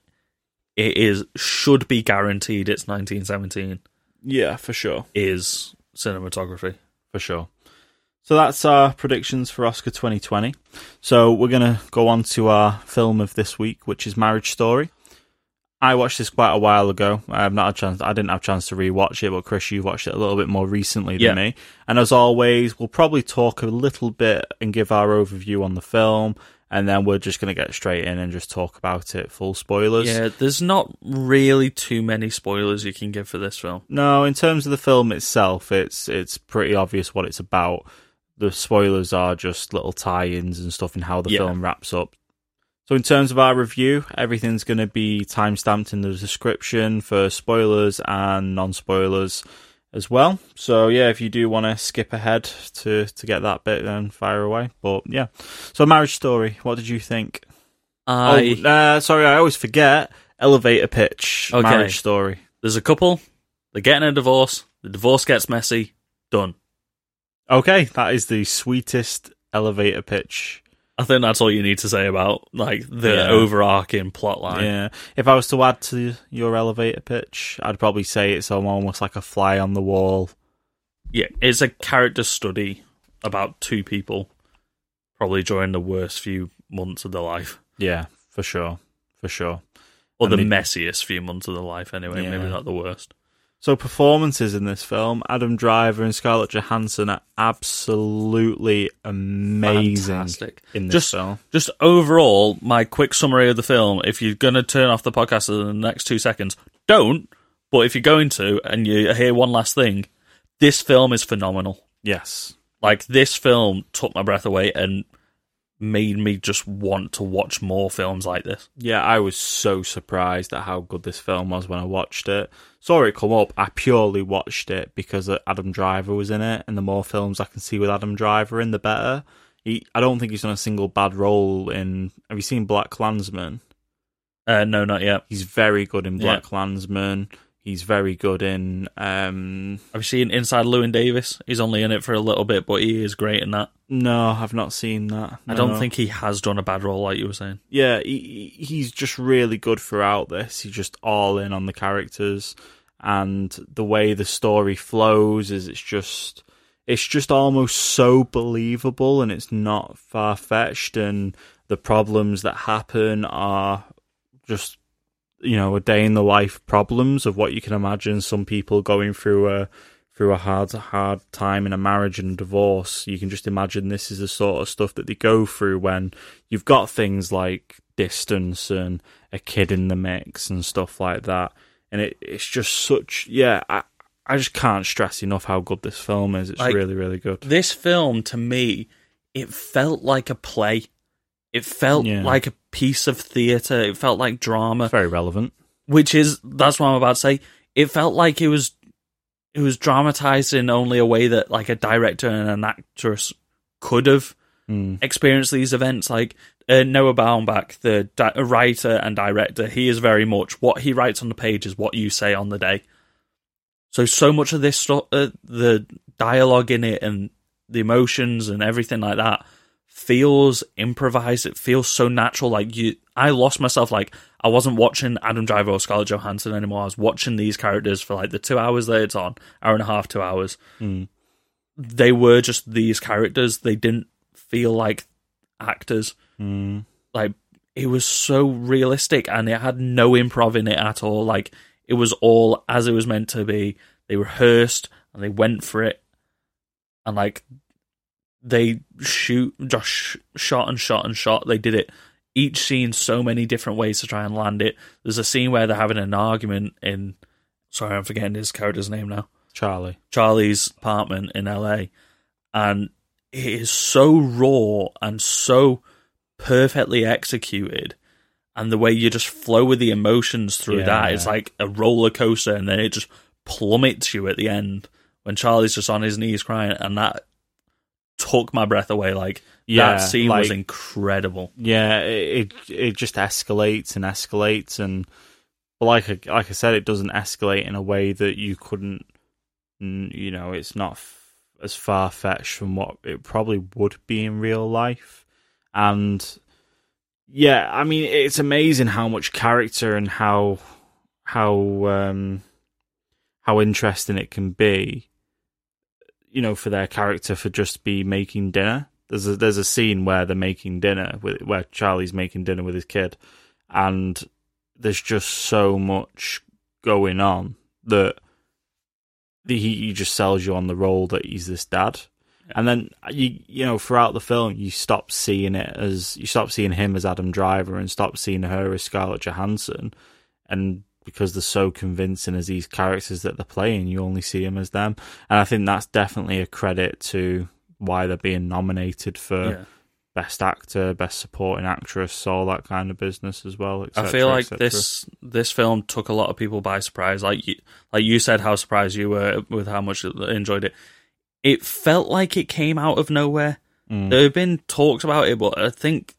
it is should be guaranteed it's 1917 Yeah, for sure. is cinematography. for sure. So that's our predictions for Oscar 2020. So we're going to go on to our film of this week, which is Marriage Story. I watched this quite a while ago. I have not a chance. I didn't have a chance to rewatch it, but Chris, you watched it a little bit more recently than Yeah. me. And as always, we'll probably talk a little bit and give our overview on the film, and then we're just going to get straight in and just talk about it, full spoilers. Yeah, there's not really too many spoilers you can give for this film. No, in terms of the film itself, it's it's pretty obvious what it's about. The spoilers are just little tie-ins and stuff, and how the Yeah. film wraps up. So, in terms of our review, everything's going to be timestamped in the description for spoilers and non-spoilers as well. So, yeah, if you do want to skip ahead to to get that bit, then fire away. But yeah, so Marriage Story. What did you think? I oh, uh, sorry, I always forget. Elevator pitch. Okay. Marriage Story. there's a couple, they're getting a divorce, the divorce gets messy, done. Okay, that is the sweetest elevator pitch. I think that's all you need to say about like the Yeah. overarching plot line. Yeah. If I was to add to your elevator pitch, I'd probably say it's almost like a fly on the wall. Yeah, it's a character study about two people, probably during the worst few months of their life, Yeah, for sure. For sure. or And the they- messiest few months of their life. Anyway, maybe not the worst. So performances in this film, Adam Driver and Scarlett Johansson are absolutely amazing Fantastic. in this Just- film. Just overall, my quick summary of the film. If you're going to turn off the podcast in the next two seconds, don't. But if you're going to, and you hear one last thing, this film is phenomenal. Yes. Like this film took my breath away and made me just want to watch more films like this. Yeah, I was so surprised at how good this film was when I watched it. Saw it come up. I purely watched it because Adam Driver was in it, and the more films I can see with Adam Driver in, the better. He, I don't think he's done a single bad role in. Have you seen BlacKkKlansman? Uh, no, not yet. He's very good in Black Yeah. Klansman. He's very good in. Um, Have you seen Inside Llewyn Davis? He's only in it for a little bit, but he is great in that. no, I've not seen that. I don't think he has done a bad role, like you were saying. yeah, he- he's just really good throughout this. He's just all in on the characters, and the way the story flows is it's just it's just almost so believable, and it's not far fetched, and the problems that happen are just you know a day in the life problems of what you can imagine some people going through a through a hard hard time in a marriage and divorce. You can just imagine this is the sort of stuff that they go through when you've got things like distance and a kid in the mix and stuff like that. And it, it's just such yeah I, I just can't stress enough how good this film is. It's Like- really really good. This film, to me, it felt like a play. It felt Yeah. like a piece of theatre. It felt like drama. very relevant which is that's what I'm about to say. It felt like it was it was dramatized in only a way that like a director and an actress could have Mm. experienced these events. Like uh, Noah Baumbach, the di- writer and director, he is very much what he writes on the page is what you say on the day. So so much of this stuff, uh, the dialogue in it and the emotions and everything like that feels improvised. It feels so natural. Like you, I lost myself. Like I wasn't watching Adam Driver or Scarlett Johansson anymore. I was watching these characters for like the two hours that it's on, hour and a half, two hours. They were just these characters. They didn't feel like actors. Mm. Like it was so realistic, and it had no improv in it at all. Like it was all as it was meant to be. They rehearsed and they went for it, and like they shoot just sh- shot and shot and shot. They did it each scene so many different ways to try and land it. There's a scene where they're having an argument in. Sorry, I'm forgetting his character's name now. Charlie Charlie's apartment in LA, and it is so raw and so perfectly executed. And the way you just flow with the emotions through Yeah. that, it's like a roller coaster, and then it just plummets you at the end when Charlie's just on his knees crying, and that took my breath away. Like Yeah, that scene was incredible. yeah, it, it just escalates and escalates, and but like I, like I said, it doesn't escalate in a way that you couldn't, you know, it's not f- as far fetched from what it probably would be in real life, and yeah, I mean, it's amazing how much character and how how um how interesting it can be you know, for their character for just be making dinner. There's a there's a scene where they're making dinner with where Charlie's making dinner with his kid, and there's just so much going on that the, he, he just sells you on the role that he's this dad. And then you you know throughout the film you stop seeing it as you stop seeing him as Adam Driver and stop seeing her as Scarlett Johansson, and because they're so convincing as these characters that they're playing, you only see them as them. And I think that's definitely a credit to why they're being nominated for Yeah. best actor, best supporting actress, all that kind of business as well. et I feel like this this film took a lot of people by surprise. Like you, like you said, how surprised you were with how much you enjoyed it. It felt like it came out of nowhere. Mm. There have been talks about it, but I think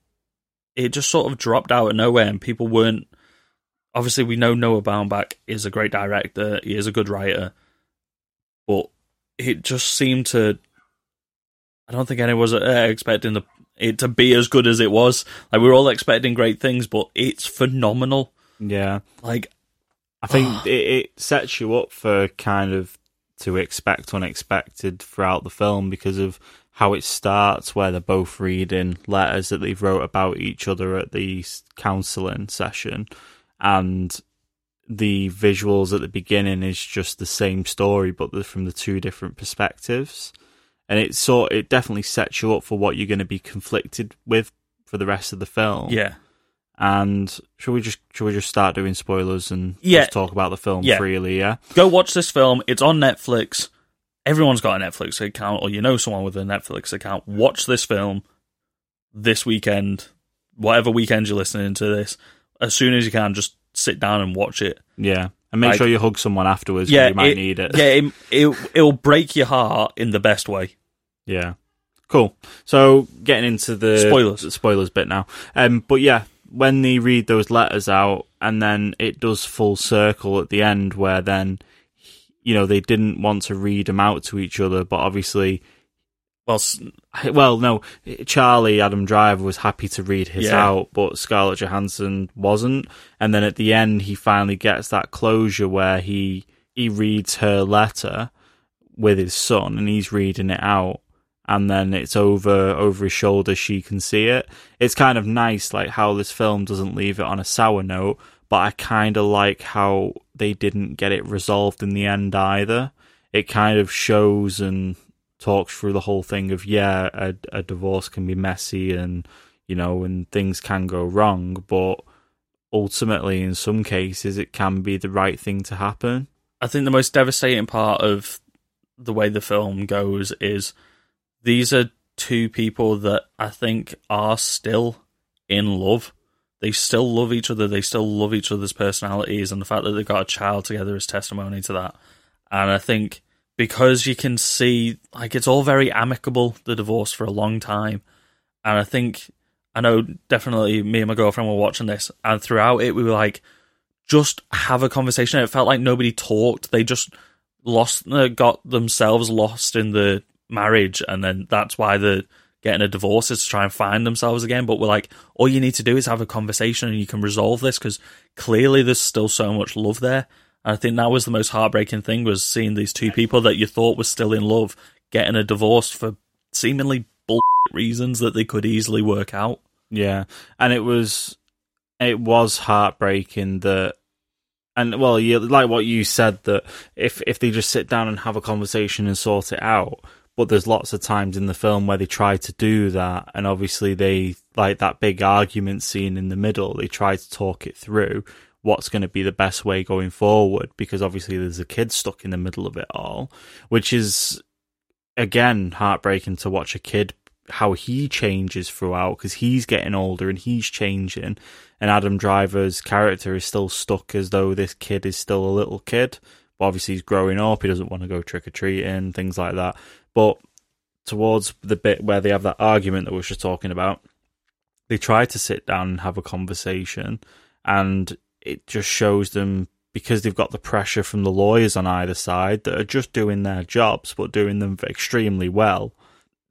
it just sort of dropped out of nowhere, and people weren't. Obviously, we know Noah Baumbach is a great director. He is a good writer, but it just seemed to. I don't think anyone was uh, expecting the, it to be as good as it was. Like we were all expecting great things, but it's phenomenal. yeah. Like I think it, it sets you up for kind of to expect unexpected throughout the film because of how it starts, where they're both reading letters that they've wrote about each other at the counselling session, and the visuals at the beginning is just the same story, but from the two different perspectives, and it sort it definitely sets you up for what you're going to be conflicted with for the rest of the film. yeah, And should we just should we just start doing spoilers and Yeah. just talk about the film Yeah. freely? Yeah. go watch this film. It's on Netflix. everyone's got a Netflix account, or you know someone with a Netflix account. Watch this film this weekend, whatever weekend you're listening to this. As soon as you can, just sit down and watch it. Yeah, and make Like- sure you hug someone afterwards. Yeah, you might need it. Yeah, it, it it'll break your heart in the best way. Yeah. Cool. So getting into the Spoilers. spoilers bit now. Um, but yeah, when they read those letters out, and then it does full circle at the end, where then you know they didn't want to read them out to each other, but obviously, Well, well, no, Charlie Adam Driver was happy to read his Yeah. out, but Scarlett Johansson wasn't. And then at the end, he finally gets that closure where he he reads her letter with his son, and he's reading it out and then it's over over his shoulder she can see it it's kind of nice like how this film doesn't leave it on a sour note but i kind of like how they didn't get it resolved in the end either it kind of shows and talks through the whole thing of yeah a, a divorce can be messy and you know and things can go wrong but ultimately in some cases it can be the right thing to happen I think the most devastating part of the way the film goes is these are two people that I think are still in love. They still love each other. They still love each other's personalities, and the fact that they've got a child together is testimony to that. And I think because you can see, like, it's all very amicable, the divorce for a long time. And I think, I know definitely me and my girlfriend were watching this, and throughout it, we were like, just have a conversation. It felt like nobody talked. They just lost, uh, got themselves lost in the marriage, and then that's why they're getting a divorce is to try and find themselves again. But we're like, all you need to do is have a conversation, and you can resolve this because clearly there's still so much love there. And I think that was the most heartbreaking thing was seeing these two people that you thought were still in love getting a divorce for seemingly bull reasons that they could easily work out. Yeah, and it was it was heartbreaking that, and well, you like what you said that if if they just sit down and have a conversation and sort it out, but there's lots of times in the film where they try to do that, and obviously they like that big argument scene in the middle. They try to talk it through what's going to be the best way going forward because obviously there's a kid stuck in the middle of it all, which is again heartbreaking to watch a kid how he changes throughout because he's getting older and he's changing and adam driver's character is still stuck as though this kid is still a little kid. But obviously he's growing up he doesn't want to go trick-or-treating things like that. But towards the bit where they have that argument that we were just talking about they try to sit down and have a conversation and it just shows them because they've got the pressure from the lawyers on either side that are just doing their jobs but doing them extremely well.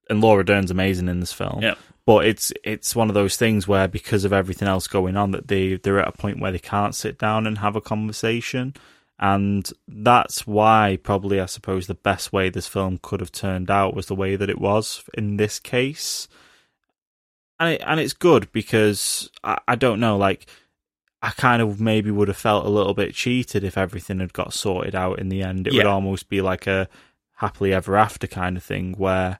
And Laura Dern's amazing in this film. Yeah. But it's it's one of those things where because of everything else going on that they they're at a point where they can't sit down and have a conversation. And that's why probably I suppose the best way this film could have turned out was the way that it was in this case. And it, and it's good because I, I don't know like I kind of maybe would have felt a little bit cheated if everything had got sorted out in the end. It would almost be like a happily ever after kind of thing where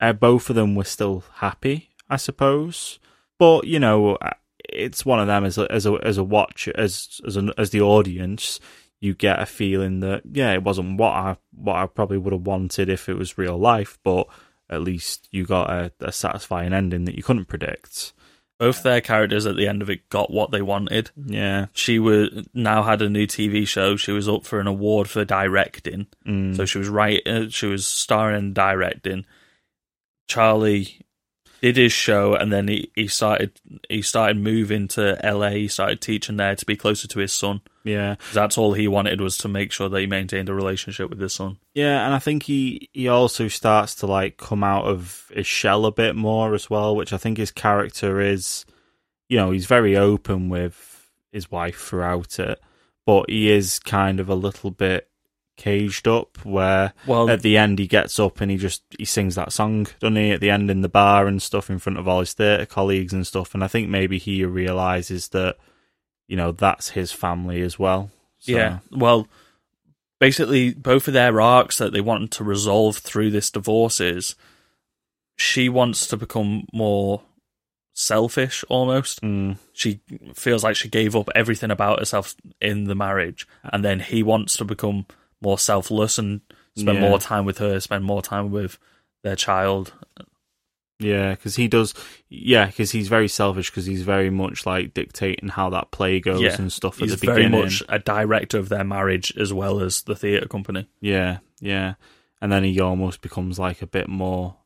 uh, both of them were still happy, I suppose. But you know, uh, it's one of them as a as a as a watch as as an, as the audience. You get a feeling that yeah, it wasn't what I what I probably would have wanted if it was real life, but at least you got a, a satisfying ending that you couldn't predict. Both their characters at the end of it got what they wanted. Yeah, She was now had a new TV show. She was up for an award for directing, Mm. so she was right. Uh, she was starring and directing. Charlie did his show, and then he, he started he started moving to LA. He started teaching there to be closer to his son. Yeah, That's all he wanted was to make sure that he maintained a relationship with his son. Yeah, and I think he he also starts to like come out of his shell a bit more as well, which I think his character is, you know, he's very open with his wife throughout it, but he is kind of a little bit caged up where Well, at the end he gets up and he just he sings that song, doesn't he, at the end in the bar and stuff in front of all his theatre colleagues and stuff, and I think maybe he realizes that, you know, that's his family as well. So, Yeah. Well, basically, both of their arcs that they want to resolve through this divorce is she wants to become more selfish almost. Mm, She feels like she gave up everything about herself in the marriage, and then he wants to become more selfless and spend Yeah. more time with her, spend more time with their child. Yeah, because he does. Yeah, because he's very selfish. Because he's very much like dictating how that play goes Yeah, and stuff at He's the very beginning. much a director of their marriage as well as the theatre company. Yeah, yeah, and then he almost becomes like a bit more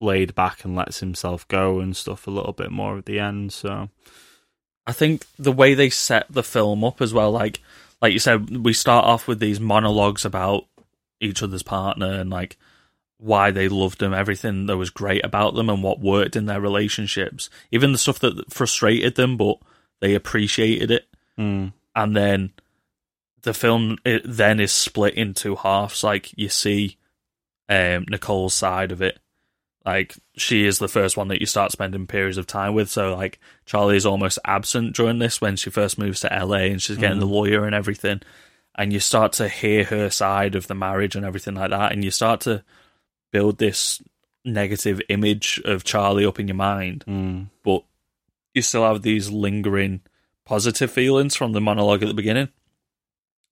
laid back and lets himself go and stuff a little bit more at the end. So I think the way they set the film up as well, like like you said, we start off with these monologues about each other's partner and like why they loved them, everything that was great about them and what worked in their relationships, even the stuff that frustrated them, but they appreciated it. mm, And then the film it then is split into halves. Like you see um, Nicole's side of it. Like she is the first one that you start spending periods of time with. So like Charlie is almost absent during this when she first moves to LA and she's getting the lawyer and everything. And you start to hear her side of the marriage and everything like that. And you start to build this negative image of Charlie up in your mind. mm, But you still have these lingering positive feelings from the monologue at the beginning.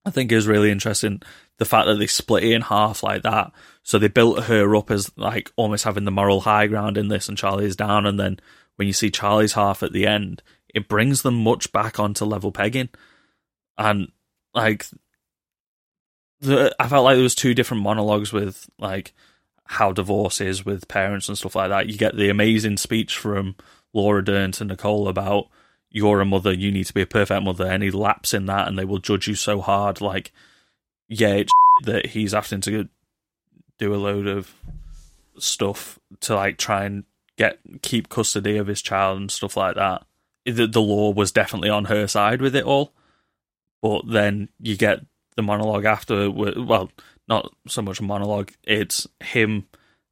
I think is really interesting the fact that they split it in half like that. So they built her up as like almost having the moral high ground in this, and Charlie's down. And then when you see Charlie's half at the end, it brings them much back onto level pegging. And like, the I felt like there was two different monologues with like how divorce is with parents and stuff like that. You get the amazing speech from Laura Dern to Nicole about you're a mother, you need to be a perfect mother. Any lapse in that, and they will judge you so hard. Like, yeah, it's that he's having to do a load of stuff to like try and get keep custody of his child and stuff like that. The, the law was definitely on her side with it all, but then you get the monologue after. Well, not so much monologue. It's him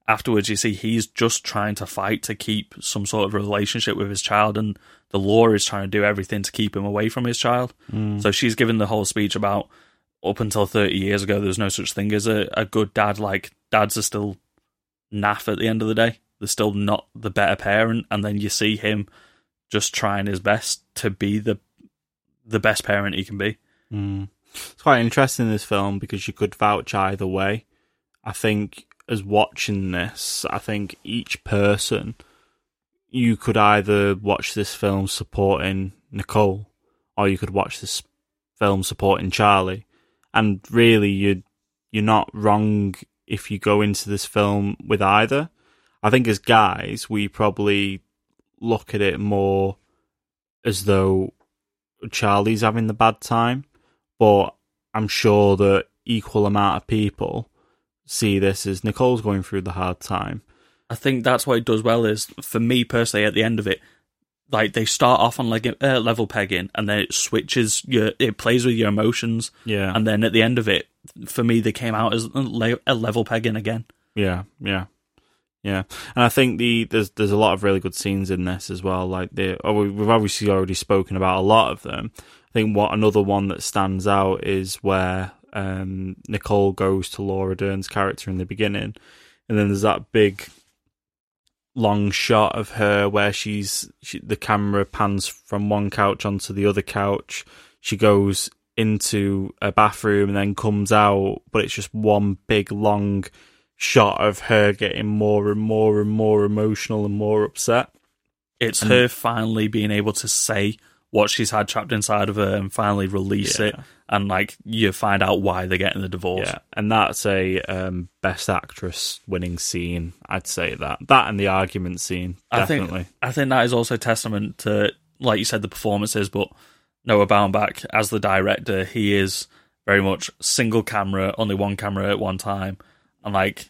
afterwards. You see, he's just trying to fight to keep some sort of relationship with his child, and the law is trying to do everything to keep him away from his child. So she's given the whole speech about up until 30 years ago, there was no such thing as a, a good dad. Like, dads are still naff at the end of the day. They're still not the better parent. And then you see him just trying his best to be the the best parent he can be. mm. It's quite interesting in this film because you could vouch either way. I think as watching this, I think each person you could either watch this film supporting Nicole or you could watch this film supporting Charlie. And really you you're not wrong if you go into this film with either. I think as guys, we probably look at it more as though Charlie's having the bad time, but I'm sure that equal amount of people see this as Nicole's going through the hard time. I think that's what it does well. Is for me personally, at the end of it, like they start off on like uh, level pegging, and then it switches your, it plays with your emotions, Yeah, and then at the end of it, for me, they came out as a level pegging again. yeah, yeah, yeah. And I think the there's there's a lot of really good scenes in this as well. Like the oh, we've obviously already spoken about a lot of them. I think what another one that stands out is where um, Nicole goes to Laura Dern's character in the beginning, and then there's that big long shot of her where she's she, the camera pans from one couch onto the other couch. She goes into a bathroom and then comes out, but it's just one big long shot of her getting more and more and more emotional and more upset. It's And- her finally being able to say what she's had trapped inside of her and finally release Yeah. it, and like you find out why they're getting the divorce. Yeah, and that's a um, best actress winning scene. I'd say that that and the argument scene I think I think that is also testament to, like you said, the performances. But Noah Baumbach as the director, he is very much single camera, only one camera at one time, and like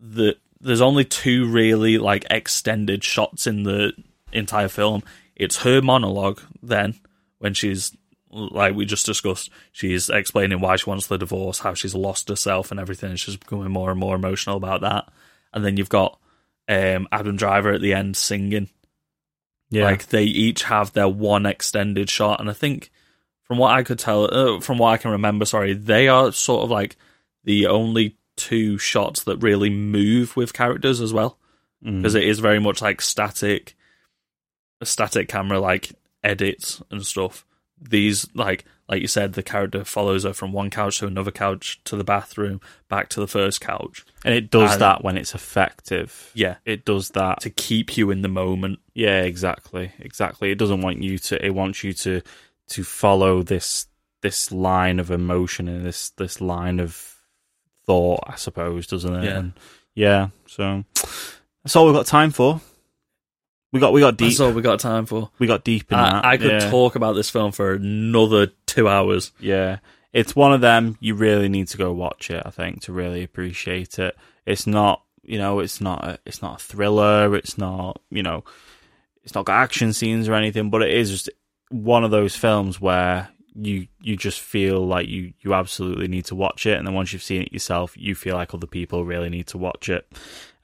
the there's only two really like extended shots in the entire film. It's her monologue then when she's like we just discussed, she's explaining why she wants the divorce, how she's lost herself and everything, and she's becoming more and more emotional about that. And then you've got um, Adam Driver at the end singing. yeah, Like they each have their one extended shot, and I think from what I could tell, uh, from what I can remember, sorry, they are sort of like the only two shots that really move with characters as well, Mm. because it is very much like static, a static camera like edits and stuff. These like like you said, the character follows her from one couch to another couch to the bathroom, back to the first couch. And it does And- that when it's effective. Yeah. It does that. To keep you in the moment. Yeah, exactly. Exactly. It doesn't want you to it wants you to to follow this this line of emotion and this this line of thought, I suppose, doesn't it? Yeah. And yeah, so that's all we've got time for. We got we got deep That's all we got time for. we got deep in that. I, I could yeah. talk about this film for another two hours. Yeah. It's one of them you really need to go watch it, I think, to really appreciate it. It's not you know, it's not a, it's not a thriller, it's not, you know, it's not got action scenes or anything, but it is just one of those films where you you just feel like you you absolutely need to watch it and then once you've seen it yourself you feel like other people really need to watch it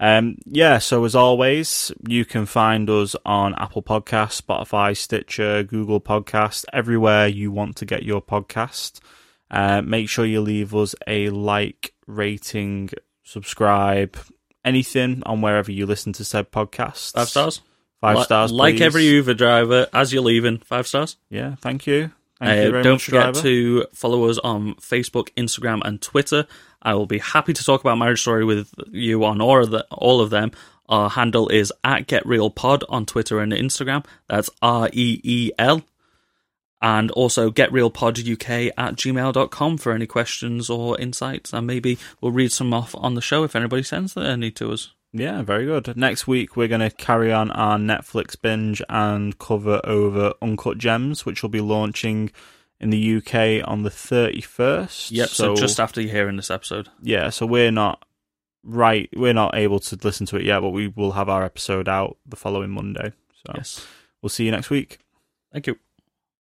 um yeah so as always you can find us on apple Podcasts, spotify stitcher google podcast everywhere you want to get your podcast uh, make sure you leave us a like rating subscribe anything on wherever you listen to said podcasts Five stars. five stars Like please. every Uber driver, as you're leaving, five stars. yeah thank you Uh, don't much forget driver. to follow us on Facebook, Instagram, and Twitter. I will be happy to talk about Marriage Story with you on all of, the, all of them. Our handle is at Get Reel Pod on Twitter and Instagram. That's R E E L. And also getreelpoduk at gmail.com for any questions or insights. And maybe we'll read some off on the show if anybody sends any to us. Yeah, very good. Next week, we're going to carry on our Netflix binge and cover over Uncut Gems, which will be launching in the UK on the 31st. Yep, so, just after you're hearing this episode. yeah, so we're not right, we're not able to listen to it yet, but we will have our episode out the following Monday. So Yes. we'll see you next week. Thank you.